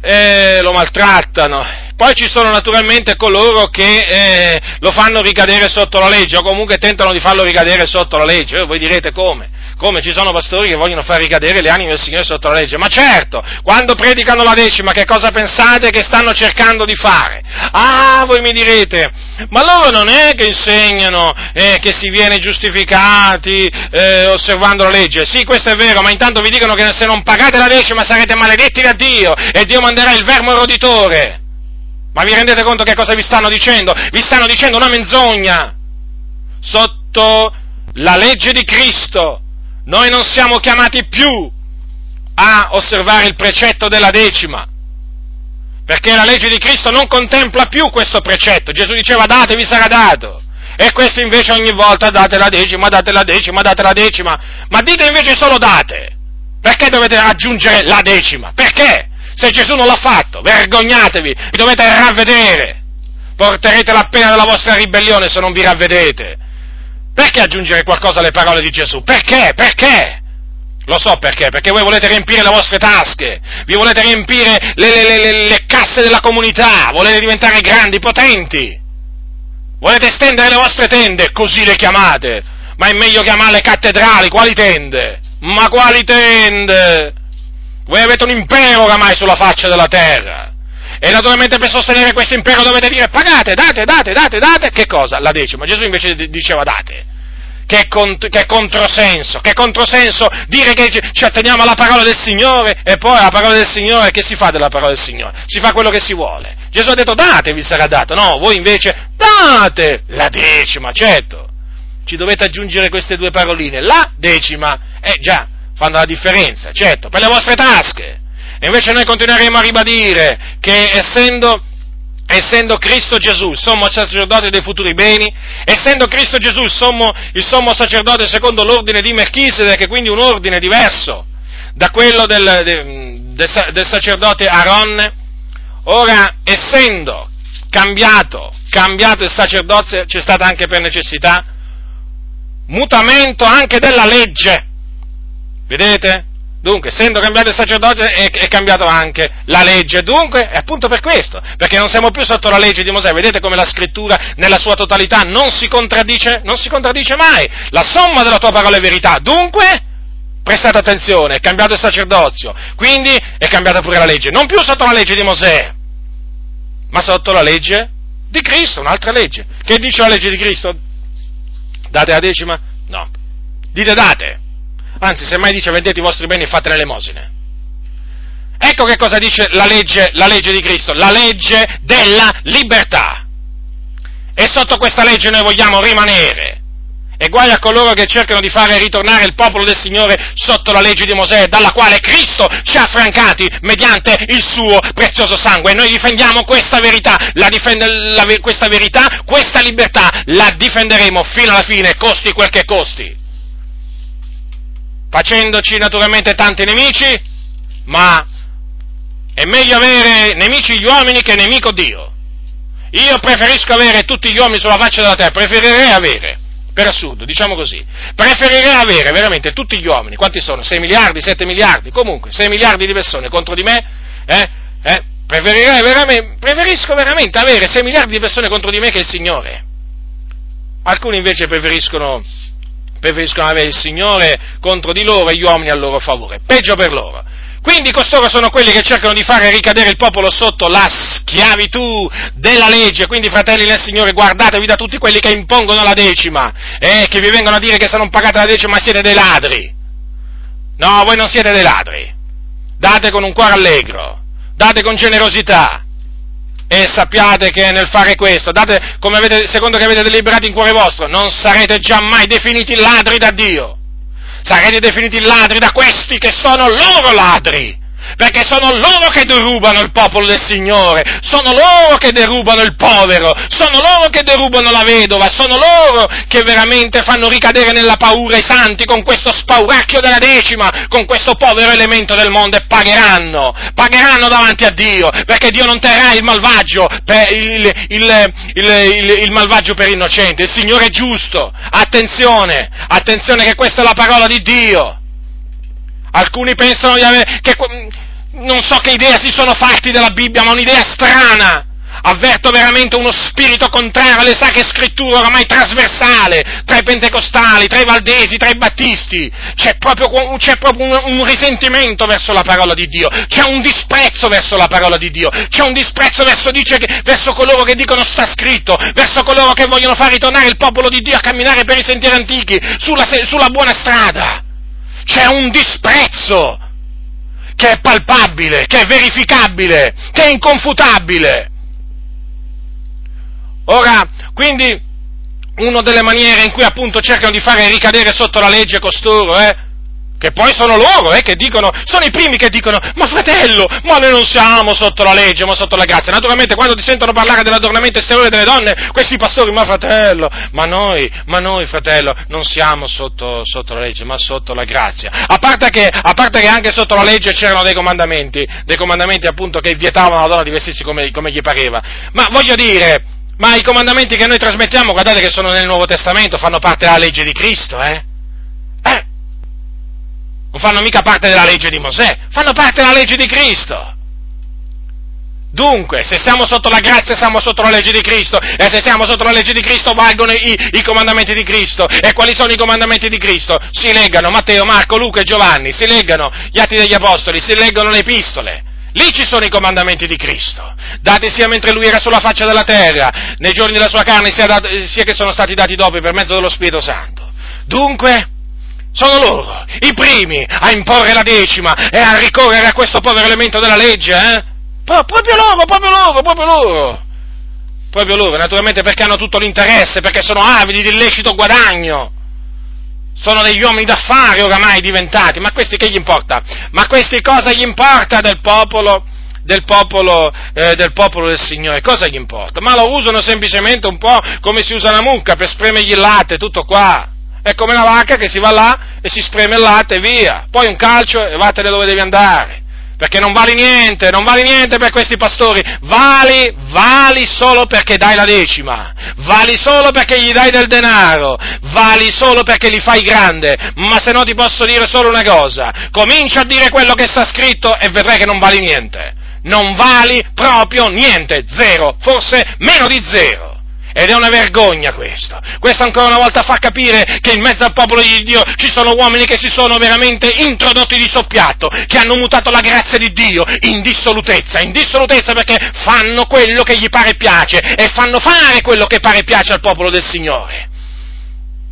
eh, lo maltrattano. Poi ci sono naturalmente coloro che eh, lo fanno ricadere sotto la legge o comunque tentano di farlo ricadere sotto la legge. Eh, voi direte come? Come ci sono pastori che vogliono far ricadere le anime del Signore sotto la legge. Ma certo, quando predicano la decima, che cosa pensate che stanno cercando di fare? Ah, voi mi direte, ma loro non è che insegnano eh, che si viene giustificati eh, osservando la legge. Sì, questo è vero, ma intanto vi dicono che se non pagate la decima sarete maledetti da Dio e Dio manderà il vermo roditore. Ma vi rendete conto che cosa vi stanno dicendo? Vi stanno dicendo una menzogna. Sotto la legge di Cristo noi non siamo chiamati più a osservare il precetto della decima, perché la legge di Cristo non contempla più questo precetto. Gesù diceva datevi sarà dato. E questo invece ogni volta date la decima, date la decima, date la decima. Ma dite invece solo date. Perché dovete aggiungere la decima? Perché? Se Gesù non l'ha fatto, vergognatevi, vi dovete ravvedere. Porterete la pena della vostra ribellione se non vi ravvedete. Perché aggiungere qualcosa alle parole di Gesù? Perché? Perché? Lo so perché, perché voi volete riempire le vostre tasche, vi volete riempire le, le, le, le casse della comunità, volete diventare grandi, potenti, volete stendere le vostre tende, così le chiamate, ma è meglio chiamarle cattedrali, quali tende? Ma quali tende? Voi avete un impero oramai sulla faccia della terra. E naturalmente per sostenere questo impero dovete dire pagate, date, date, date, date, che cosa? La decima. Gesù invece diceva date. Che, cont- che controsenso, che controsenso dire che ci atteniamo alla parola del Signore e poi la parola del Signore, che si fa della parola del Signore? Si fa quello che si vuole. Gesù ha detto date, vi sarà dato. No, voi invece date la decima, certo. Ci dovete aggiungere queste due paroline. La decima, eh già, fanno la differenza, certo, per le vostre tasche. E invece noi continueremo a ribadire che essendo, essendo Cristo Gesù il sommo sacerdote dei futuri beni, essendo Cristo Gesù il sommo, il sommo sacerdote secondo l'ordine di Melchisedec, quindi un ordine diverso da quello del, del, del, sacerdote Aaron, ora essendo cambiato, cambiato il sacerdozio, c'è stata anche per necessità, mutamento anche della legge. Vedete? Dunque, essendo cambiato il sacerdozio è, è cambiato anche la legge. Dunque, è appunto per questo, perché non siamo più sotto la legge di Mosè. Vedete come la scrittura nella sua totalità non si contraddice, non si contraddice mai. La somma della tua parola è verità. Dunque, prestate attenzione, è cambiato il sacerdozio, quindi è cambiata pure la legge. Non più sotto la legge di Mosè, ma sotto la legge di Cristo, un'altra legge. Che dice la legge di Cristo? Date la decima? No. Dite date. Anzi, se mai dice vendete i vostri beni e fate le elemosine. Ecco che cosa dice la legge, la legge di Cristo, la legge della libertà. E sotto questa legge noi vogliamo rimanere. E guai a coloro che cercano di fare ritornare il popolo del Signore sotto la legge di Mosè, dalla quale Cristo ci ha affrancati mediante il suo prezioso sangue. E noi difendiamo questa verità, difende, la, questa verità, questa libertà, la difenderemo fino alla fine, costi quel che costi. Facendoci naturalmente tanti nemici, ma è meglio avere nemici gli uomini che nemico Dio. Io preferisco avere tutti gli uomini sulla faccia della terra, preferirei avere per assurdo, diciamo così. Preferirei avere veramente tutti gli uomini, quanti sono? 6 miliardi, 7 miliardi, comunque 6 miliardi di persone contro di me, eh? Eh? Preferirei veramente, preferisco veramente avere 6 miliardi di persone contro di me che il Signore. Alcuni invece preferiscono, preferiscono avere il Signore contro di loro e gli uomini a loro favore. Peggio per loro. Quindi costoro sono quelli che cercano di fare ricadere il popolo sotto la schiavitù della legge. Quindi, fratelli del Signore, guardatevi da tutti quelli che impongono la decima e eh, che vi vengono a dire che se non pagate la decima siete dei ladri. No, voi non siete dei ladri. Date con un cuore allegro, date con generosità. E sappiate che nel fare questo, date come avete, secondo che avete deliberato in cuore vostro, non sarete giammai definiti ladri da Dio. Sarete definiti ladri da questi che sono loro ladri perché sono loro che derubano il popolo del Signore, sono loro che derubano il povero, sono loro che derubano la vedova, sono loro che veramente fanno ricadere nella paura i santi con questo spauracchio della decima, con questo povero elemento del mondo e pagheranno, pagheranno davanti a Dio, perché Dio non terrà il malvagio per, il, il, il, il malvagio per innocente, il Signore è giusto, attenzione, attenzione che questa è la parola di Dio. Alcuni pensano di avere, che, non so che idea si sono fatti della Bibbia, ma un'idea strana. Avverto veramente uno spirito contrario alle sacre scritture, oramai trasversale, tra i pentecostali, tra i valdesi, tra i battisti. C'è proprio, c'è proprio un, un, risentimento verso la parola di Dio, c'è un disprezzo verso la parola di Dio, c'è un disprezzo verso, dice, verso coloro che dicono sta scritto, verso coloro che vogliono far ritornare il popolo di Dio a camminare per i sentieri antichi, sulla, sulla buona strada c'è un disprezzo che è palpabile, che è verificabile, che è inconfutabile. Ora, quindi, una delle maniere in cui appunto cercano di fare ricadere sotto la legge costoro, eh, che poi sono loro eh, che dicono, sono i primi che dicono, ma fratello, ma noi non siamo sotto la legge, ma sotto la grazia. Naturalmente quando ti sentono parlare dell'adornamento esteriore delle donne, questi pastori, ma fratello, ma noi, ma noi fratello, non siamo sotto, sotto la legge, ma sotto la grazia. A parte, che, a parte, che, anche sotto la legge c'erano dei comandamenti, dei comandamenti appunto che vietavano alla donna di vestirsi come, come gli pareva. Ma voglio dire, ma i comandamenti che noi trasmettiamo, guardate che sono nel Nuovo Testamento, fanno parte della legge di Cristo, eh? Non fanno mica parte della legge di Mosè, fanno parte della legge di Cristo. Dunque, se siamo sotto la grazia, siamo sotto la legge di Cristo, e se siamo sotto la legge di Cristo, valgono i, i, comandamenti di Cristo. E quali sono i comandamenti di Cristo? Si leggano Matteo, Marco, Luca e Giovanni, si leggano gli atti degli Apostoli, si leggono le epistole. Lì ci sono i comandamenti di Cristo, dati sia mentre lui era sulla faccia della terra, nei giorni della sua carne, sia, dato, sia che sono stati dati dopo per mezzo dello Spirito Santo. Dunque, sono loro, i primi, a imporre la decima e a ricorrere a questo povero elemento della legge, eh? Pro- proprio loro, proprio loro, proprio loro. Proprio loro, naturalmente perché hanno tutto l'interesse, perché sono avidi di illecito guadagno. Sono degli uomini d'affari oramai diventati, ma questi che gli importa? Ma questi cosa gli importa del popolo? Del popolo, eh, del popolo del Signore, cosa gli importa? Ma lo usano semplicemente un po' come si usa la mucca per spremergli il latte, tutto qua. È come una vacca che si va là e si spreme il latte e via. Poi un calcio e vattene dove devi andare. perché non vali niente, non vali niente per questi pastori, vali, vali solo perché dai la decima, vali solo perché gli dai del denaro, vali solo perché li fai grande, ma se no ti posso dire solo una cosa, comincia a dire quello che sta scritto e vedrai che non vali niente, non vali proprio niente, zero, forse meno di zero. Ed è una vergogna questo. Questo ancora una volta fa capire che in mezzo al popolo di Dio ci sono uomini che si sono veramente introdotti di soppiatto, che hanno mutato la grazia di Dio in dissolutezza, in dissolutezza perché fanno quello che gli pare piace e fanno fare quello che pare piace al popolo del Signore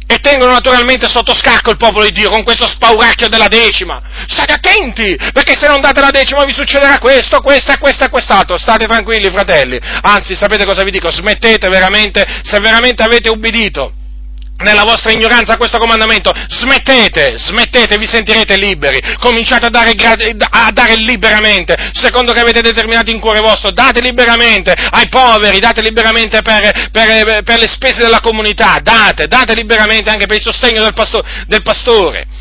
e tengono naturalmente sotto scacco il popolo di Dio con questo spauracchio della decima. State attenti, perché se non date la decima vi succederà questo, questo e quest'altro. State tranquilli, fratelli. Anzi, sapete cosa vi dico? Smettete veramente, se veramente avete ubbidito nella vostra ignoranza questo comandamento, smettete, smettete, vi sentirete liberi, cominciate a dare, a dare, liberamente, secondo che avete determinato in cuore vostro, date liberamente ai poveri, date liberamente per, per, per le spese della comunità, date, date liberamente anche per il sostegno del, pasto, del pastore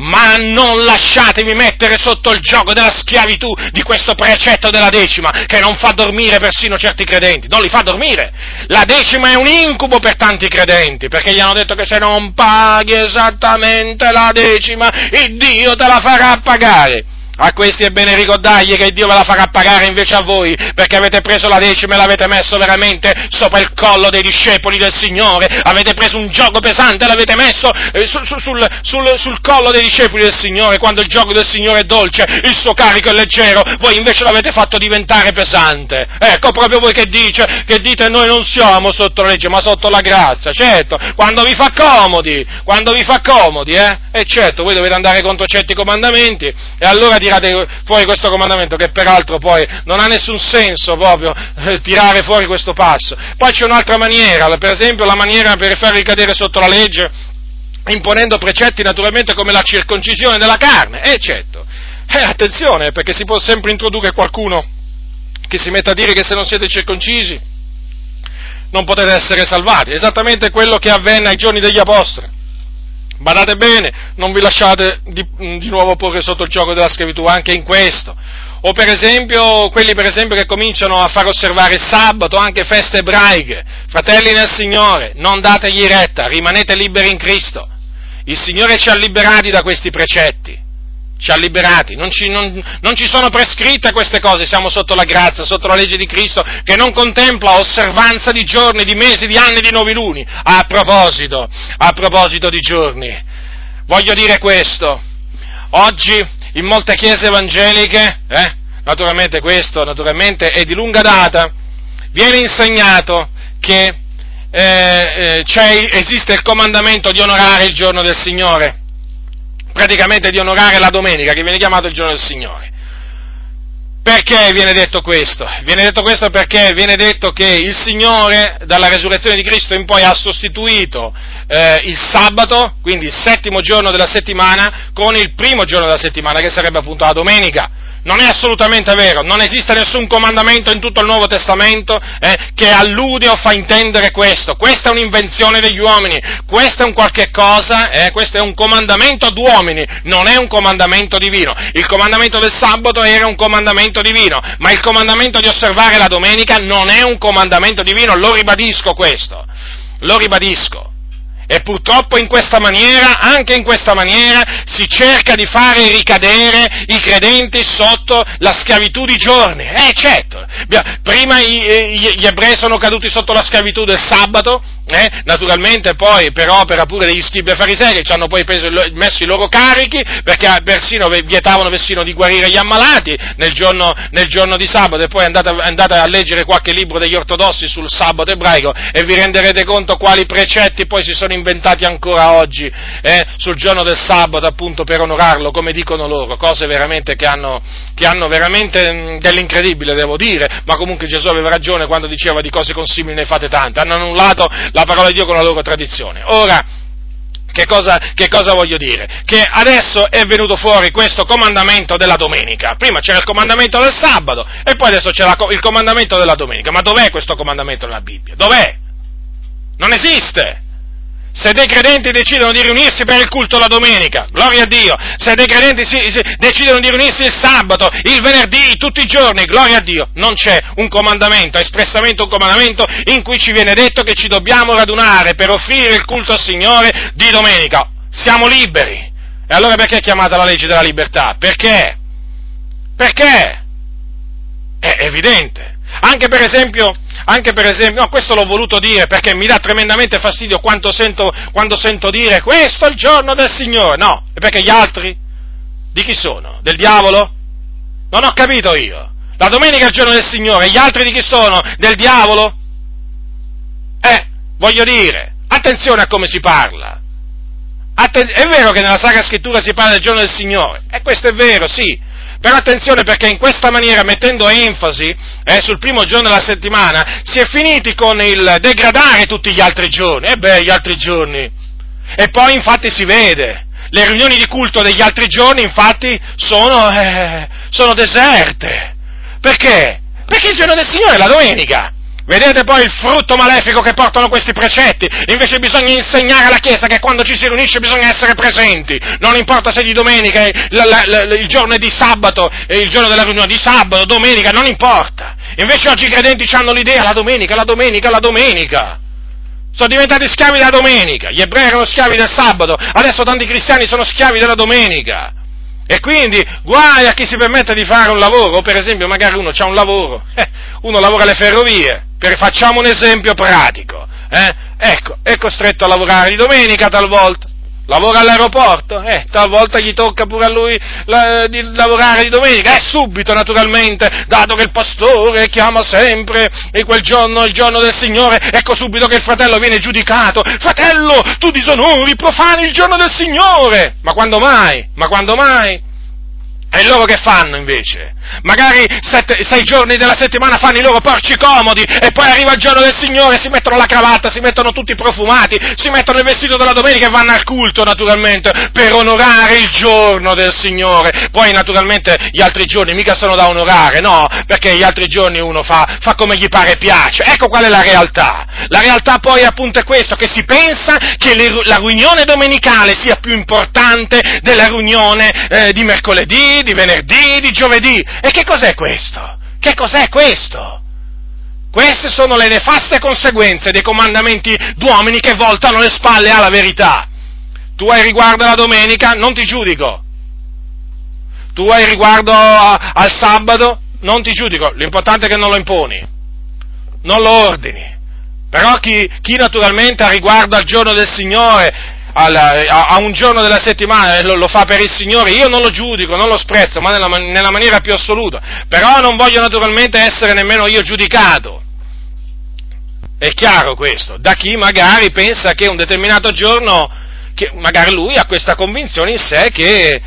ma non lasciatevi mettere sotto il gioco della schiavitù di questo precetto della decima, che non fa dormire persino certi credenti, non li fa dormire. La decima è un incubo per tanti credenti, perché gli hanno detto che se non paghi esattamente la decima, il Dio te la farà pagare. A questi è bene ricordargli che Dio ve la farà pagare invece a voi, perché avete preso la decima e l'avete messo veramente sopra il collo dei discepoli del Signore, avete preso un gioco pesante e l'avete messo eh, su, su, sul, sul, sul, collo dei discepoli del Signore, quando il gioco del Signore è dolce, il suo carico è leggero, voi invece l'avete fatto diventare pesante. Ecco, proprio voi che, dice, che dite noi non siamo sotto la legge, ma sotto la grazia, certo, quando vi fa comodi, quando vi fa comodi, eh? E certo, voi dovete andare contro certi comandamenti, e allora direte tirate fuori questo comandamento, che peraltro poi non ha nessun senso proprio eh, tirare fuori questo passo. Poi c'è un'altra maniera, per esempio la maniera per far ricadere sotto la legge, imponendo precetti naturalmente come la circoncisione della carne, eh certo. Eh, attenzione, perché si può sempre introdurre qualcuno che si metta a dire che se non siete circoncisi non potete essere salvati, esattamente quello che avvenne ai giorni degli apostoli. Badate bene, non vi lasciate di, di, nuovo porre sotto il gioco della schiavitù anche in questo. O per esempio, quelli per esempio che cominciano a far osservare sabato, anche feste ebraiche. Fratelli nel Signore, non dategli retta, rimanete liberi in Cristo. Il Signore ci ha liberati da questi precetti ci ha liberati, non ci, non, non ci, sono prescritte queste cose, siamo sotto la grazia, sotto la legge di Cristo che non contempla osservanza di giorni, di mesi, di anni, di noviluni. A proposito, a proposito di giorni, voglio dire questo, oggi in molte chiese evangeliche, eh, naturalmente questo naturalmente è di lunga data, viene insegnato che eh, eh, esiste il comandamento di onorare il giorno del Signore praticamente di onorare la domenica, che viene chiamato il giorno del Signore. Perché viene detto questo? Viene detto questo perché viene detto che il Signore, dalla resurrezione di Cristo in poi, ha sostituito eh, il sabato, quindi il settimo giorno della settimana, con il primo giorno della settimana, che sarebbe appunto la domenica. Non è assolutamente vero, non esiste nessun comandamento in tutto il Nuovo Testamento eh, che allude o fa intendere questo. Questa è un'invenzione degli uomini, questo è un qualche cosa, eh, questo è un comandamento ad uomini, non è un comandamento divino. Il comandamento del sabato era un comandamento divino, ma il comandamento di osservare la domenica non è un comandamento divino, lo ribadisco questo, lo ribadisco. E purtroppo in questa maniera, anche in questa maniera, si cerca di fare ricadere i credenti sotto la schiavitù di giorni. Eh certo, prima gli ebrei sono caduti sotto la schiavitù del sabato, eh? naturalmente poi per opera pure degli scribi e farisei che ci hanno poi preso, messo i loro carichi perché persino vietavano persino di guarire gli ammalati nel giorno, nel giorno di sabato e poi andate, andate, a leggere qualche libro degli ortodossi sul sabato ebraico e vi renderete conto quali precetti poi si sono inventati ancora oggi eh? sul giorno del sabato appunto per onorarlo come dicono loro, cose veramente che hanno, che hanno veramente mh, dell'incredibile devo dire, ma comunque Gesù aveva ragione quando diceva di cose consimili ne fate tante, hanno annullato la la parola di Dio con la loro tradizione. Ora, che cosa, che cosa, voglio dire? Che adesso è venuto fuori questo comandamento della domenica. Prima c'era il comandamento del sabato e poi adesso c'è la, il comandamento della domenica. Ma dov'è questo comandamento nella Bibbia? Dov'è? Non esiste! Se dei credenti decidono di riunirsi per il culto la domenica, gloria a Dio. Se dei credenti si, si, decidono di riunirsi il sabato, il venerdì, tutti i giorni, gloria a Dio. Non c'è un comandamento, espressamente un comandamento in cui ci viene detto che ci dobbiamo radunare per offrire il culto al Signore di domenica. Siamo liberi. E allora perché è chiamata la legge della libertà? Perché? Perché? È evidente. Anche per esempio, anche per esempio, no, questo l'ho voluto dire perché mi dà tremendamente fastidio sento, quando sento dire questo è il giorno del Signore. No, e perché gli altri? Di chi sono? Del diavolo? Non ho capito io. La domenica è il giorno del Signore, gli altri di chi sono? Del diavolo? Eh, voglio dire, attenzione a come si parla. Atten- è vero che nella Sacra Scrittura si parla del giorno del Signore, e questo è vero, sì, però attenzione perché in questa maniera, mettendo enfasi eh, sul primo giorno della settimana, si è finiti con il degradare tutti gli altri giorni. E beh, gli altri giorni. E poi infatti si vede, le riunioni di culto degli altri giorni infatti sono, eh, sono deserte. Perché? Perché il giorno del Signore è la domenica. Vedete poi il frutto malefico che portano questi precetti? Invece bisogna insegnare alla Chiesa che quando ci si riunisce bisogna essere presenti. Non importa se di domenica, la, la, la, il giorno è di sabato, il giorno della riunione di sabato, domenica, non importa. Invece oggi i credenti hanno l'idea, la domenica, la domenica, la domenica. Sono diventati schiavi della domenica. Gli ebrei erano schiavi del sabato, adesso tanti cristiani sono schiavi della domenica. E quindi guai a chi si permette di fare un lavoro, per esempio magari uno ha un lavoro, eh, uno lavora alle ferrovie, per, facciamo un esempio pratico, eh, ecco, è costretto a lavorare di domenica talvolta, lavora all'aeroporto, eh, talvolta gli tocca pure a lui la, di lavorare di domenica, e subito naturalmente, dato che il pastore chiama sempre e quel giorno, il giorno del Signore, ecco subito che il fratello viene giudicato, fratello, tu disonori, profani il giorno del Signore, ma quando mai? Ma quando mai? E loro che fanno invece? Magari sette, sei giorni della settimana fanno i loro porci comodi e poi arriva il giorno del Signore, si mettono la cravatta, si mettono tutti profumati, si mettono il vestito della domenica e vanno al culto naturalmente per onorare il giorno del Signore. Poi naturalmente gli altri giorni mica sono da onorare, no, perché gli altri giorni uno fa, fa come gli pare e piace. Ecco qual è la realtà. La realtà poi appunto è questo, che si pensa che le, la riunione domenicale sia più importante della riunione eh, di mercoledì, di venerdì, di giovedì. E che cos'è questo? Che cos'è questo? Queste sono le nefaste conseguenze dei comandamenti d'uomini che voltano le spalle alla verità. Tu hai riguardo alla domenica, non ti giudico. Tu hai riguardo a, al sabato, non ti giudico. L'importante è che non lo imponi, non lo ordini. Però chi, chi naturalmente ha riguardo al giorno del Signore a, a, un giorno della settimana lo, lo, fa per il Signore, io non lo giudico, non lo sprezzo, ma nella, nella maniera più assoluta. Però non voglio naturalmente essere nemmeno io giudicato. È chiaro questo, da chi magari pensa che un determinato giorno, che magari lui ha questa convinzione in sé che,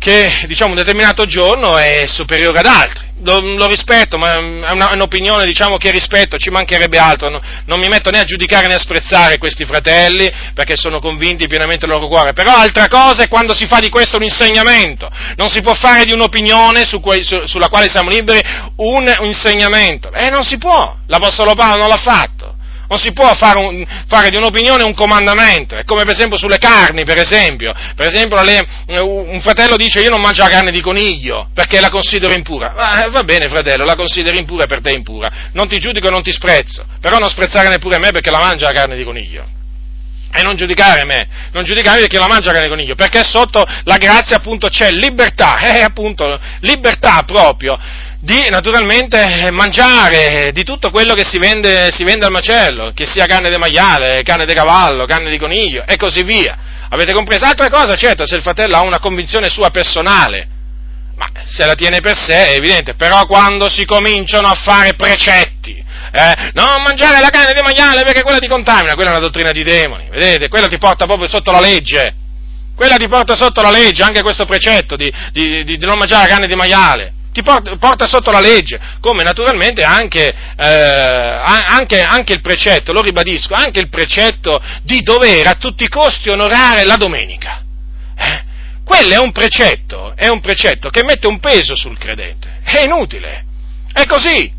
che diciamo, un determinato giorno è superiore ad altri. Lo, lo, rispetto, ma è, una, un'opinione diciamo, che rispetto, ci mancherebbe altro, no? non mi metto né a giudicare né a sprezzare questi fratelli perché sono convinti pienamente del loro cuore, però altra cosa è quando si fa di questo un insegnamento, non si può fare di un'opinione su cui, su, sulla quale siamo liberi un, un insegnamento, eh, non si può, l'Apostolo Paolo non l'ha fatto. Non si può fare, un, fare, di un'opinione un comandamento, è come per esempio sulle carni, per esempio. Per esempio le, un fratello dice io non mangio la carne di coniglio perché la considero impura. Ah, va bene fratello, la consideri impura e per te impura. Non ti giudico e non ti sprezzo, però non sprezzare neppure me perché la mangia la carne di coniglio. E non giudicare me, non giudicare perché la mangia di coniglio, perché sotto la grazia appunto c'è libertà, eh, appunto, libertà proprio di naturalmente mangiare di tutto quello che si vende, si vende al macello, che sia carne di maiale, carne di cavallo, carne di coniglio e così via. Avete compreso? Altra cosa, certo, se il fratello ha una convinzione sua personale, ma se la tiene per sé è evidente, però quando si cominciano a fare precetti, eh, non mangiare la carne di maiale perché quella ti contamina, quella è una dottrina di demoni, vedete? Quella ti porta proprio sotto la legge, quella ti porta sotto la legge, anche questo precetto di, di, di non mangiare la carne di maiale ti porta, porta, sotto la legge, come naturalmente anche, eh, anche, anche, il precetto, lo ribadisco, anche il precetto di dover a tutti i costi onorare la domenica. Eh? Quello è un precetto, è un precetto che mette un peso sul credente, è inutile, è così.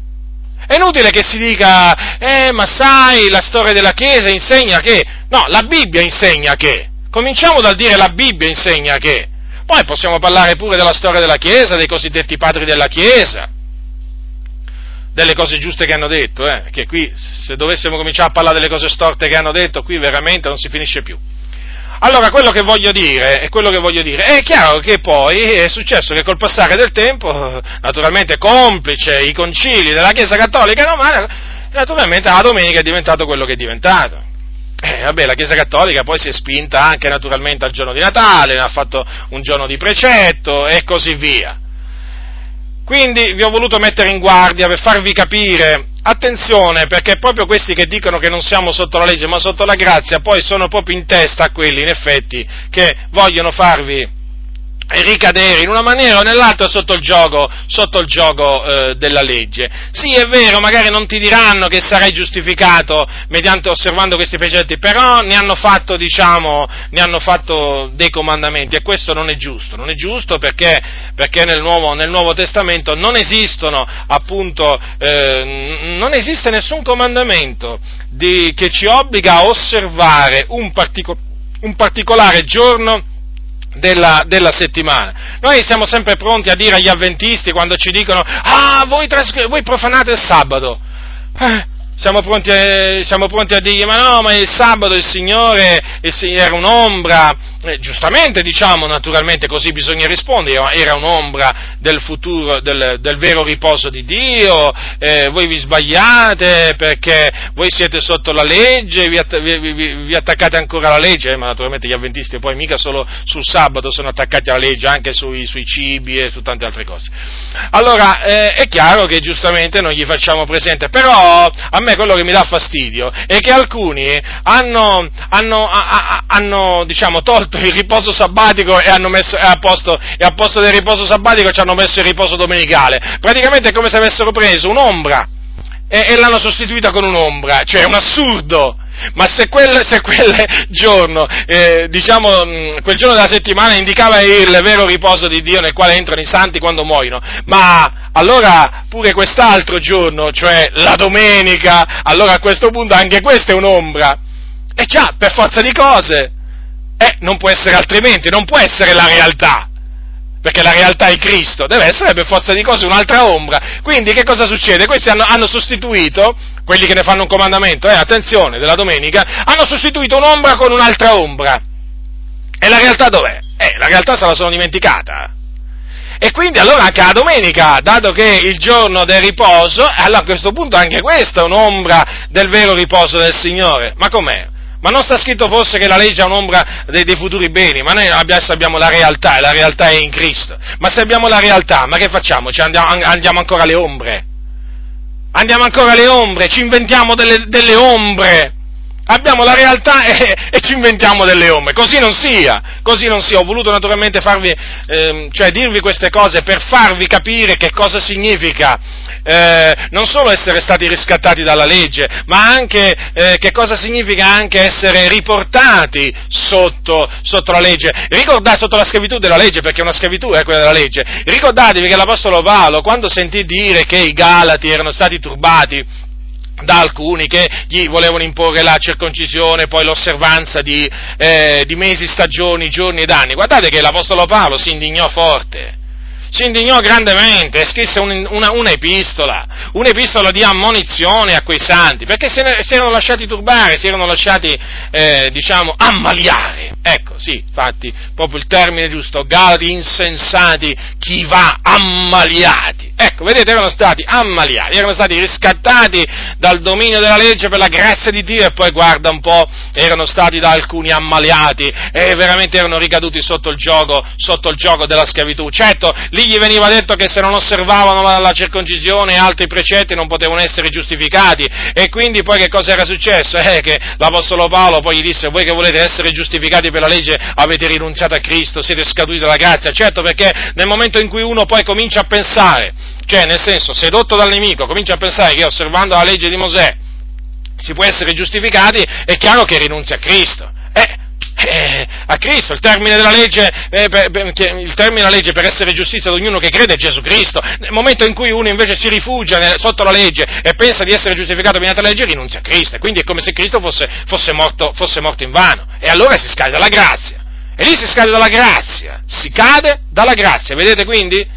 È inutile che si dica, eh, ma sai, la storia della Chiesa insegna che... No, la Bibbia insegna che. Cominciamo dal dire la Bibbia insegna che. Poi possiamo parlare pure della storia della Chiesa, dei cosiddetti padri della Chiesa, delle cose giuste che hanno detto, eh, che qui se dovessimo cominciare a parlare delle cose storte che hanno detto, qui veramente non si finisce più. Allora, quello che voglio dire, è quello che voglio dire, è chiaro che poi è successo che col passare del tempo, naturalmente complice i concili della Chiesa Cattolica Romana, naturalmente la domenica è diventato quello che è diventato. Eh, vabbè, la Chiesa Cattolica poi si è spinta anche naturalmente al giorno di Natale, ne ha fatto un giorno di precetto e così via. Quindi vi ho voluto mettere in guardia per farvi capire Attenzione, perché proprio questi che dicono che non siamo sotto la legge ma sotto la grazia, poi sono proprio in testa a quelli, in effetti, che vogliono farvi ricadere in una maniera o nell'altra sotto il gioco, sotto il gioco eh, della legge. Sì, è vero, magari non ti diranno che sarai giustificato mediante osservando questi precetti, però ne hanno fatto, diciamo, ne hanno fatto dei comandamenti e questo non è giusto, non è giusto perché, perché nel, Nuovo, nel, Nuovo, Testamento non esistono, appunto, eh, non esiste nessun comandamento di, che ci obbliga a osservare un, partico, un particolare giorno della, della, settimana. Noi siamo sempre pronti a dire agli avventisti quando ci dicono ah, voi, trasg- voi profanate il sabato. Eh, siamo pronti, a, siamo pronti, a, dirgli ma no, ma il sabato il Signore, il era un'ombra, eh, giustamente diciamo, naturalmente così bisogna rispondere, era un'ombra del futuro, del, del vero riposo di Dio, eh, voi vi sbagliate perché voi siete sotto la legge, vi, att- vi, vi, vi attaccate ancora alla legge, eh, ma naturalmente gli avventisti poi mica solo sul sabato sono attaccati alla legge, anche sui, sui cibi e su tante altre cose. Allora, eh, è chiaro che giustamente non gli facciamo presente, però a me quello che mi dà fastidio è che alcuni hanno, hanno, hanno diciamo, tolto tolto il riposo sabbatico e hanno messo, e a, posto, e a posto del riposo sabbatico ci hanno messo il riposo domenicale. Praticamente è come se avessero preso un'ombra e, e l'hanno sostituita con un'ombra, cioè è un assurdo. Ma se quel, se quel giorno, eh, diciamo, mm, quel giorno della settimana indicava il vero riposo di Dio nel quale entrano i santi quando muoiono, ma allora pure quest'altro giorno, cioè la domenica, allora a questo punto anche questa è un'ombra. E già, per forza di cose, eh, non può essere altrimenti, non può essere la realtà, perché la realtà è Cristo, deve essere per forza di cose un'altra ombra. Quindi che cosa succede? Questi hanno, hanno sostituito, quelli che ne fanno un comandamento, eh, attenzione, della domenica, hanno sostituito un'ombra con un'altra ombra. E la realtà dov'è? Eh, la realtà se la sono dimenticata. E quindi allora anche la domenica, dato che il giorno del riposo, allora a questo punto anche questa è un'ombra del vero riposo del Signore. Ma com'è? Ma non sta scritto forse che la legge è un'ombra dei, dei futuri beni, ma noi adesso abbiamo la realtà e la realtà è in Cristo. Ma se abbiamo la realtà, ma che facciamo? Ci andiamo, andiamo ancora alle ombre? Andiamo ancora alle ombre, ci inventiamo delle, delle ombre abbiamo la realtà e, e, ci inventiamo delle ombre. Così non sia, così non sia. Ho voluto naturalmente farvi, ehm, cioè dirvi queste cose per farvi capire che cosa significa eh, non solo essere stati riscattati dalla legge, ma anche eh, che cosa significa anche essere riportati sotto, sotto la legge. Ricordate sotto la schiavitù della legge, perché una schiavitù è quella della legge. Ricordatevi che l'Apostolo Paolo, quando sentì dire che i Galati erano stati turbati, da alcuni che gli volevano imporre la circoncisione, poi l'osservanza di, eh, di mesi, stagioni, giorni ed anni. Guardate che l'Apostolo Paolo si indignò forte si indignò grandemente e scrisse un, una, un'epistola, un'epistola di ammonizione a quei santi, perché se ne, si erano lasciati turbare, si erano lasciati, eh, diciamo, ammaliare. Ecco, sì, infatti, proprio il termine giusto, galati insensati, chi va ammaliati. Ecco, vedete, erano stati ammaliati, erano stati riscattati dal dominio della legge per la grazia di Dio e poi, guarda un po', erano stati da alcuni ammaliati e veramente erano ricaduti sotto il gioco, sotto il gioco della schiavitù. Certo, lì gli veniva detto che se non osservavano la, la, circoncisione e altri precetti non potevano essere giustificati e quindi poi che cosa era successo? Eh, che l'Apostolo Paolo poi gli disse voi che volete essere giustificati per la legge avete rinunziato a Cristo, siete scaduti dalla grazia, certo perché nel momento in cui uno poi comincia a pensare, cioè nel senso sedotto dal nemico, comincia a pensare che osservando la legge di Mosè si può essere giustificati, è chiaro che rinunzia a Cristo. Eh, eh, a Cristo. Il termine della legge, eh, per, per, il termine della legge per essere giustizia di ognuno che crede è Gesù Cristo. Nel momento in cui uno invece si rifugia nel, sotto la legge e pensa di essere giustificato mediante la legge, rinunzia a Cristo. Quindi è come se Cristo fosse, fosse, morto, fosse morto in vano. E allora si scade dalla grazia. E lì si scade dalla grazia. Si cade dalla grazia. Vedete quindi?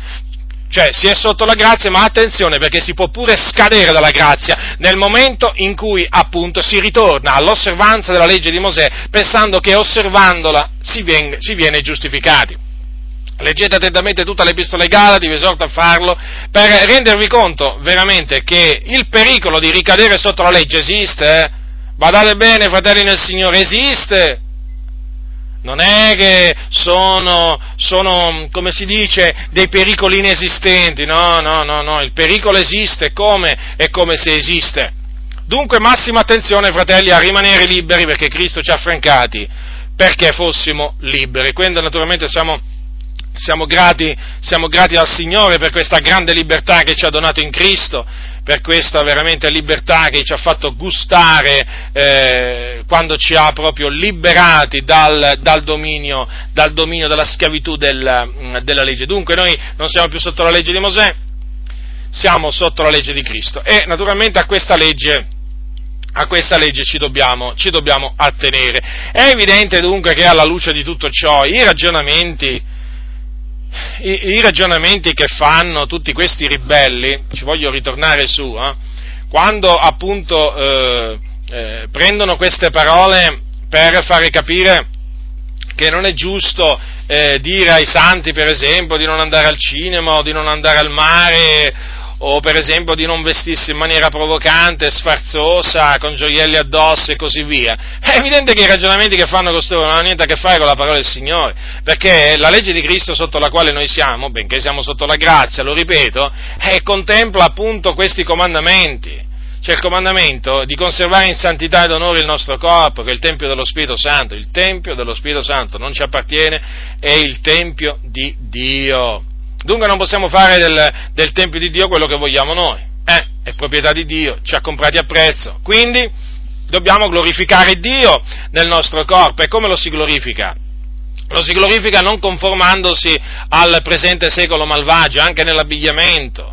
Cioè si è sotto la grazia, ma attenzione perché si può pure scadere dalla grazia nel momento in cui appunto si ritorna all'osservanza della legge di Mosè pensando che osservandola si viene, si viene giustificati. Leggete attentamente tutta l'epistola ai Galati, vi esorto a farlo, per rendervi conto veramente che il pericolo di ricadere sotto la legge esiste, eh? Badate bene, fratelli nel Signore, esiste, non è che sono, sono, come si dice, dei pericoli inesistenti, no, no, no, no, il pericolo esiste come e come se esiste. Dunque massima attenzione, fratelli, a rimanere liberi perché Cristo ci ha affrancati perché fossimo liberi. Quindi naturalmente siamo siamo grati, siamo grati, al Signore per questa grande libertà che ci ha donato in Cristo, per questa veramente libertà che ci ha fatto gustare eh, quando ci ha proprio liberati dal, dal, dominio, dal dominio, della schiavitù del, mm, della legge. Dunque noi non siamo più sotto la legge di Mosè, siamo sotto la legge di Cristo e naturalmente a questa legge a questa legge ci dobbiamo, ci dobbiamo, attenere. È evidente dunque che alla luce di tutto ciò i ragionamenti i, i, ragionamenti che fanno tutti questi ribelli, ci voglio ritornare su, eh, quando appunto eh, eh, prendono queste parole per fare capire che non è giusto eh, dire ai santi, per esempio, di non andare al cinema o di non andare al mare o per esempio di non vestirsi in maniera provocante, sfarzosa, con gioielli addosso e così via. È evidente che i ragionamenti che fanno costoro non hanno niente a che fare con la parola del Signore, perché la legge di Cristo sotto la quale noi siamo, benché siamo sotto la grazia, lo ripeto, eh, contempla appunto questi comandamenti. C'è il comandamento di conservare in santità ed onore il nostro corpo, che è il Tempio dello Spirito Santo. Il Tempio dello Spirito Santo non ci appartiene, è il Tempio di Dio. Dunque non possiamo fare del, del Tempio di Dio quello che vogliamo noi. Eh, è proprietà di Dio, ci ha comprati a prezzo. Quindi dobbiamo glorificare Dio nel nostro corpo. E come lo si glorifica? Lo si glorifica non conformandosi al presente secolo malvagio, anche nell'abbigliamento.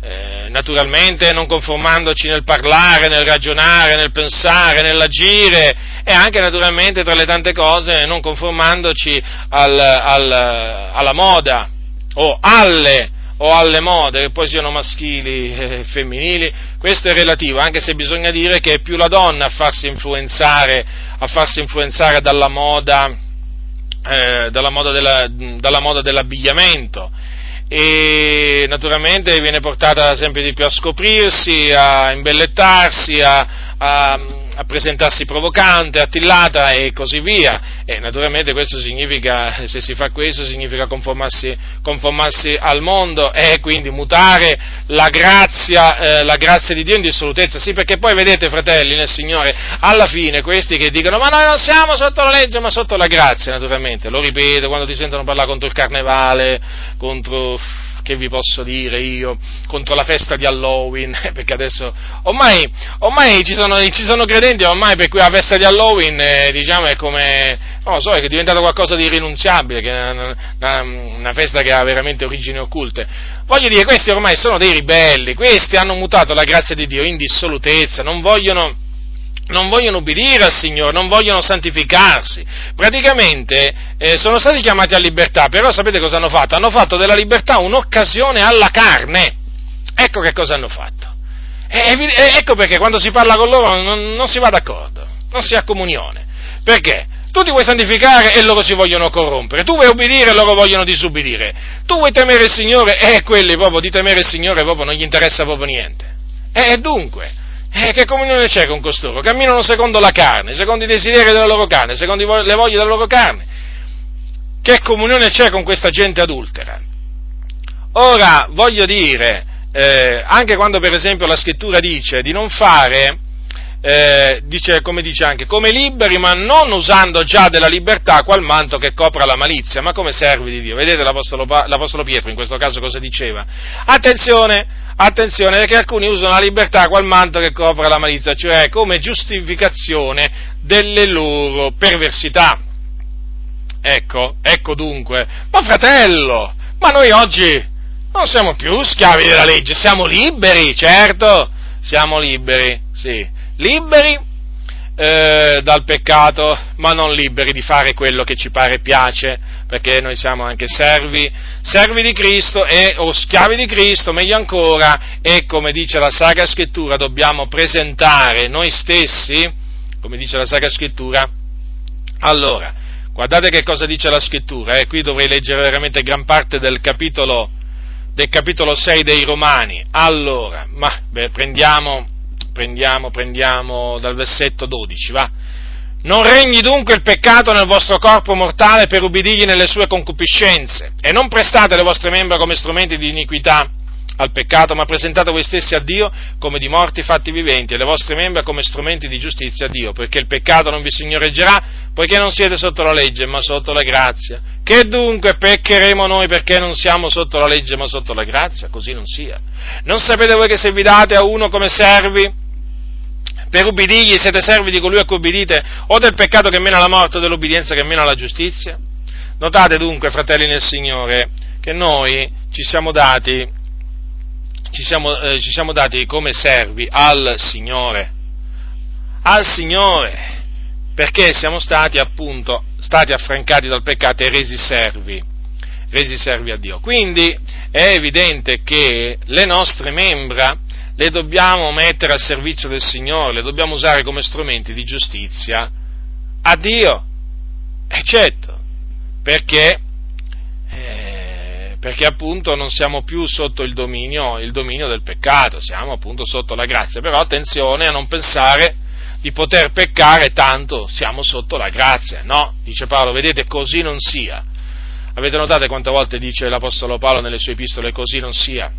Eh, naturalmente non conformandoci nel parlare, nel ragionare, nel pensare, nell'agire e anche naturalmente tra le tante cose non conformandoci al, al, alla moda, o alle, o alle mode, che poi siano maschili e femminili, questo è relativo, anche se bisogna dire che è più la donna a farsi influenzare, a farsi influenzare dalla moda, eh, dalla, moda della, dalla moda dell'abbigliamento. E naturalmente viene portata sempre di più a scoprirsi, a imbellettarsi, a, a a presentarsi provocante, attillata e così via. E naturalmente questo significa, se si fa questo, significa conformarsi, conformarsi al mondo e quindi mutare la grazia, eh, la grazia di Dio in dissolutezza. Sì, perché poi vedete, fratelli nel Signore, alla fine questi che dicono ma noi non siamo sotto la legge ma sotto la grazia, naturalmente, lo ripeto, quando ti sentono parlare contro il carnevale, contro che vi posso dire io contro la festa di Halloween, perché adesso ormai, ormai ci, sono, ci, sono, credenti ormai per cui la festa di Halloween eh, diciamo è come, non lo so, è diventata qualcosa di irrinunciabile, che è una, una, una festa che ha veramente origini occulte. Voglio dire, questi ormai sono dei ribelli, questi hanno mutato la grazia di Dio in dissolutezza, non vogliono non vogliono ubbidire al Signore, non vogliono santificarsi. Praticamente eh, sono stati chiamati a libertà, però sapete cosa hanno fatto? Hanno fatto della libertà un'occasione alla carne. Ecco che cosa hanno fatto. E, e, ecco perché quando si parla con loro non, non si va d'accordo, non si ha comunione. Perché? Tu ti vuoi santificare e loro si vogliono corrompere, tu vuoi ubbidire e loro vogliono disubbidire, tu vuoi temere il Signore e quelli proprio di temere il Signore proprio non gli interessa proprio niente. E dunque, eh, che comunione c'è con costoro? Camminano secondo la carne, secondo i desideri della loro carne, secondo le voglie della loro carne. Che comunione c'è con questa gente adultera? Ora, voglio dire, eh, anche quando per esempio la scrittura dice di non fare, eh, dice, come dice anche, come liberi, ma non usando già della libertà qual manto che copra la malizia, ma come servi di Dio. Vedete l'Apostolo, l'Apostolo Pietro in questo caso cosa diceva? Attenzione, Attenzione perché alcuni usano la libertà qual manto che copre la malizia, cioè come giustificazione delle loro perversità. Ecco, ecco dunque. Ma fratello, ma noi oggi non siamo più schiavi della legge, siamo liberi, certo, siamo liberi, sì, liberi eh, dal peccato, ma non liberi di fare quello che ci pare piace, perché noi siamo anche servi, servi di Cristo e, o schiavi di Cristo, meglio ancora, e come dice la Sacra Scrittura, dobbiamo presentare noi stessi, come dice la Sacra Scrittura, allora, guardate che cosa dice la Scrittura, eh? qui dovrei leggere veramente gran parte del capitolo, del capitolo 6 dei Romani, allora, ma beh, prendiamo prendiamo, prendiamo dal versetto 12, va. Non regni dunque il peccato nel vostro corpo mortale per ubbidirgli nelle sue concupiscenze, e non prestate le vostre membra come strumenti di iniquità al peccato, ma presentate voi stessi a Dio come di morti fatti viventi, e le vostre membra come strumenti di giustizia a Dio, perché il peccato non vi signoreggerà, poiché non siete sotto la legge, ma sotto la grazia. Che dunque peccheremo noi perché non siamo sotto la legge, ma sotto la grazia? Così non sia. Non sapete voi che se vi date a uno come servi, per ubbidirgli siete servi di colui a cui ubbidite, o del peccato che mena alla morte o dell'obbedienza che mena alla giustizia? Notate dunque, fratelli nel Signore, che noi ci siamo dati, ci siamo, eh, ci siamo dati come servi al Signore, al Signore, perché siamo stati appunto stati affrancati dal peccato e resi servi, resi servi a Dio. Quindi è evidente che le nostre membra le dobbiamo mettere al servizio del Signore, le dobbiamo usare come strumenti di giustizia a Dio. E certo, perché, eh, perché appunto non siamo più sotto il dominio, il dominio del peccato, siamo appunto sotto la grazia. Però attenzione a non pensare di poter peccare tanto siamo sotto la grazia. No, dice Paolo, vedete, così non sia. Avete notato quante volte dice l'Apostolo Paolo nelle sue epistole così non sia?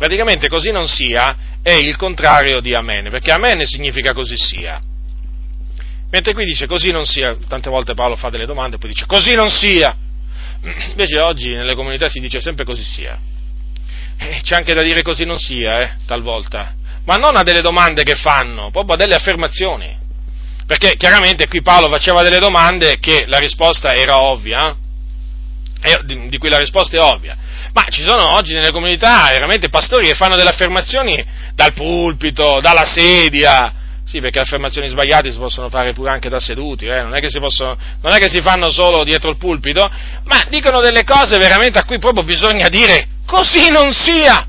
Praticamente così non sia è il contrario di amen, perché amen significa così sia. Mentre qui dice così non sia, tante volte Paolo fa delle domande e poi dice così non sia. Invece oggi nelle comunità si dice sempre così sia. E c'è anche da dire così non sia, eh, talvolta. Ma non a delle domande che fanno, proprio a delle affermazioni. Perché chiaramente qui Paolo faceva delle domande che la risposta era ovvia, eh? di cui la risposta è ovvia. Ma ci sono oggi nelle comunità veramente pastori che fanno delle affermazioni dal pulpito, dalla sedia. Sì, perché affermazioni sbagliate si possono fare pure anche da seduti, eh? non, è possono, non, è che si fanno solo dietro il pulpito, ma dicono delle cose veramente a cui proprio bisogna dire così non sia.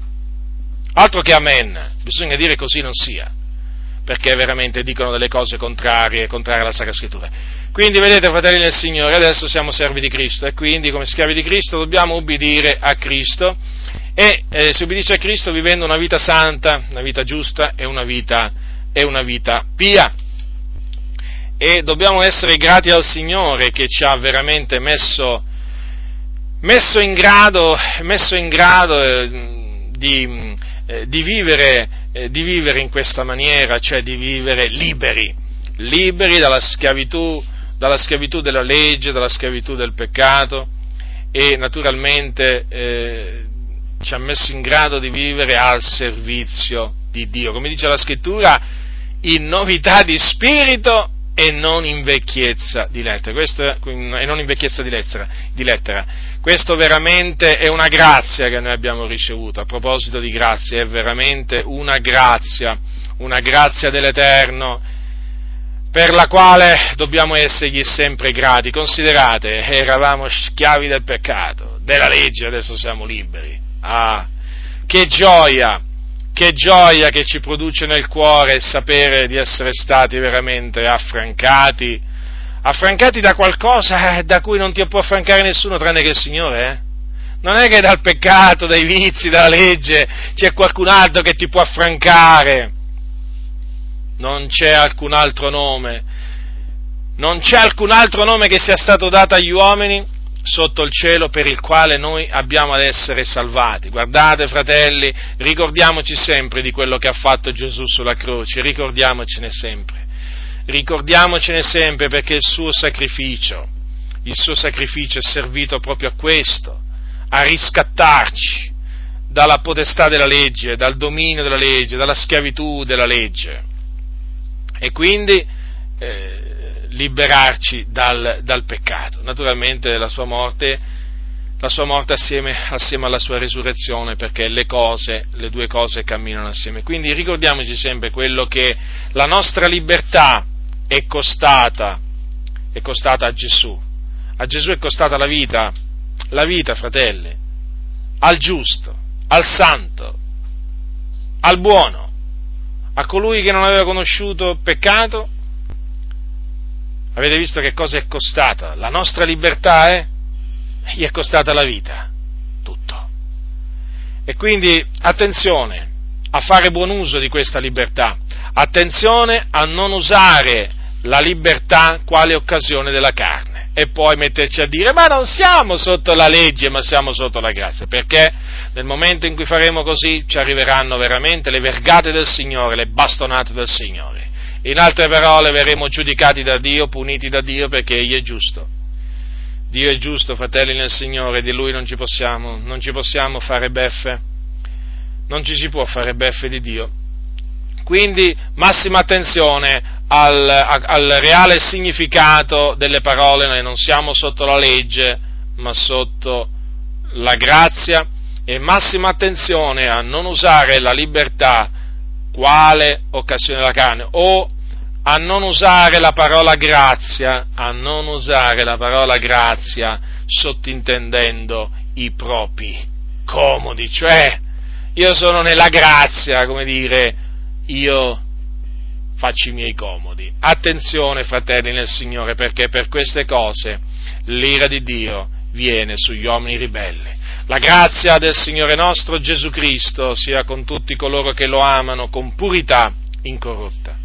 Altro che amen, bisogna dire così non sia perché veramente dicono delle cose contrarie, contrarie alla Sacra Scrittura. Quindi vedete, fratelli del Signore, adesso siamo servi di Cristo. E quindi come schiavi di Cristo dobbiamo ubbidire a Cristo. E eh, si ubbidisce a Cristo vivendo una vita santa, una vita giusta e una vita, e una vita pia. E dobbiamo essere grati al Signore che ci ha veramente messo, messo in grado, messo in grado eh, di, eh, di vivere eh, di vivere in questa maniera, cioè di vivere liberi, liberi dalla schiavitù, dalla schiavitù della legge, dalla schiavitù del peccato e naturalmente eh, ci ha messo in grado di vivere al servizio di Dio. Come dice la scrittura, in novità di spirito e non in vecchiezza di lettera. Questo, e non in vecchiezza di lettera, di lettera. Questo veramente è una grazia che noi abbiamo ricevuto. A proposito di grazia, è veramente una grazia, una grazia dell'Eterno per la quale dobbiamo essergli sempre grati. Considerate, eravamo schiavi del peccato, della legge, adesso siamo liberi. Ah, che gioia! che gioia che ci produce nel cuore sapere di essere stati veramente affrancati, affrancati da qualcosa eh, da cui non ti può affrancare nessuno tranne che il Signore, eh? Non è che dal peccato, dai vizi, dalla legge c'è qualcun altro che ti può affrancare. Non c'è alcun altro nome. Non c'è alcun altro nome che sia stato dato agli uomini sotto il cielo per il quale noi abbiamo ad essere salvati. Guardate, fratelli, ricordiamoci sempre di quello che ha fatto Gesù sulla croce, ricordiamocene sempre. Ricordiamocene sempre perché il suo sacrificio, il suo sacrificio è servito proprio a questo, a riscattarci dalla potestà della legge, dal dominio della legge, dalla schiavitù della legge. E quindi eh, liberarci dal, dal, peccato. Naturalmente la sua morte, la sua morte assieme, assieme, alla sua risurrezione, perché le cose, le due cose camminano assieme. Quindi ricordiamoci sempre quello che la nostra libertà è costata, è costata a Gesù. A Gesù è costata la vita, la vita, fratelli, al giusto, al santo, al buono, a colui che non aveva conosciuto peccato Avete visto che cosa è costata? La nostra libertà? Eh? Gli è costata la vita, tutto. E quindi attenzione a fare buon uso di questa libertà, attenzione a non usare la libertà quale occasione della carne e poi metterci a dire ma non siamo sotto la legge ma siamo sotto la grazia, perché nel momento in cui faremo così ci arriveranno veramente le vergate del Signore, le bastonate del Signore. In altre parole verremo giudicati da Dio, puniti da Dio perché Egli è giusto. Dio è giusto, fratelli nel Signore, di Lui non ci possiamo, non ci possiamo fare beffe, non ci si può fare beffe di Dio. Quindi massima attenzione al, al reale significato delle parole, noi non siamo sotto la legge, ma sotto la grazia e massima attenzione a non usare la libertà quale occasione della carne, o a non usare la parola grazia, a non usare la parola grazia sottintendendo i propri comodi, cioè io sono nella grazia, come dire, io faccio i miei comodi. Attenzione, fratelli nel Signore, perché per queste cose l'ira di Dio viene sugli uomini ribelli. La grazia del Signore nostro Gesù Cristo sia con tutti coloro che lo amano con purità incorrotta.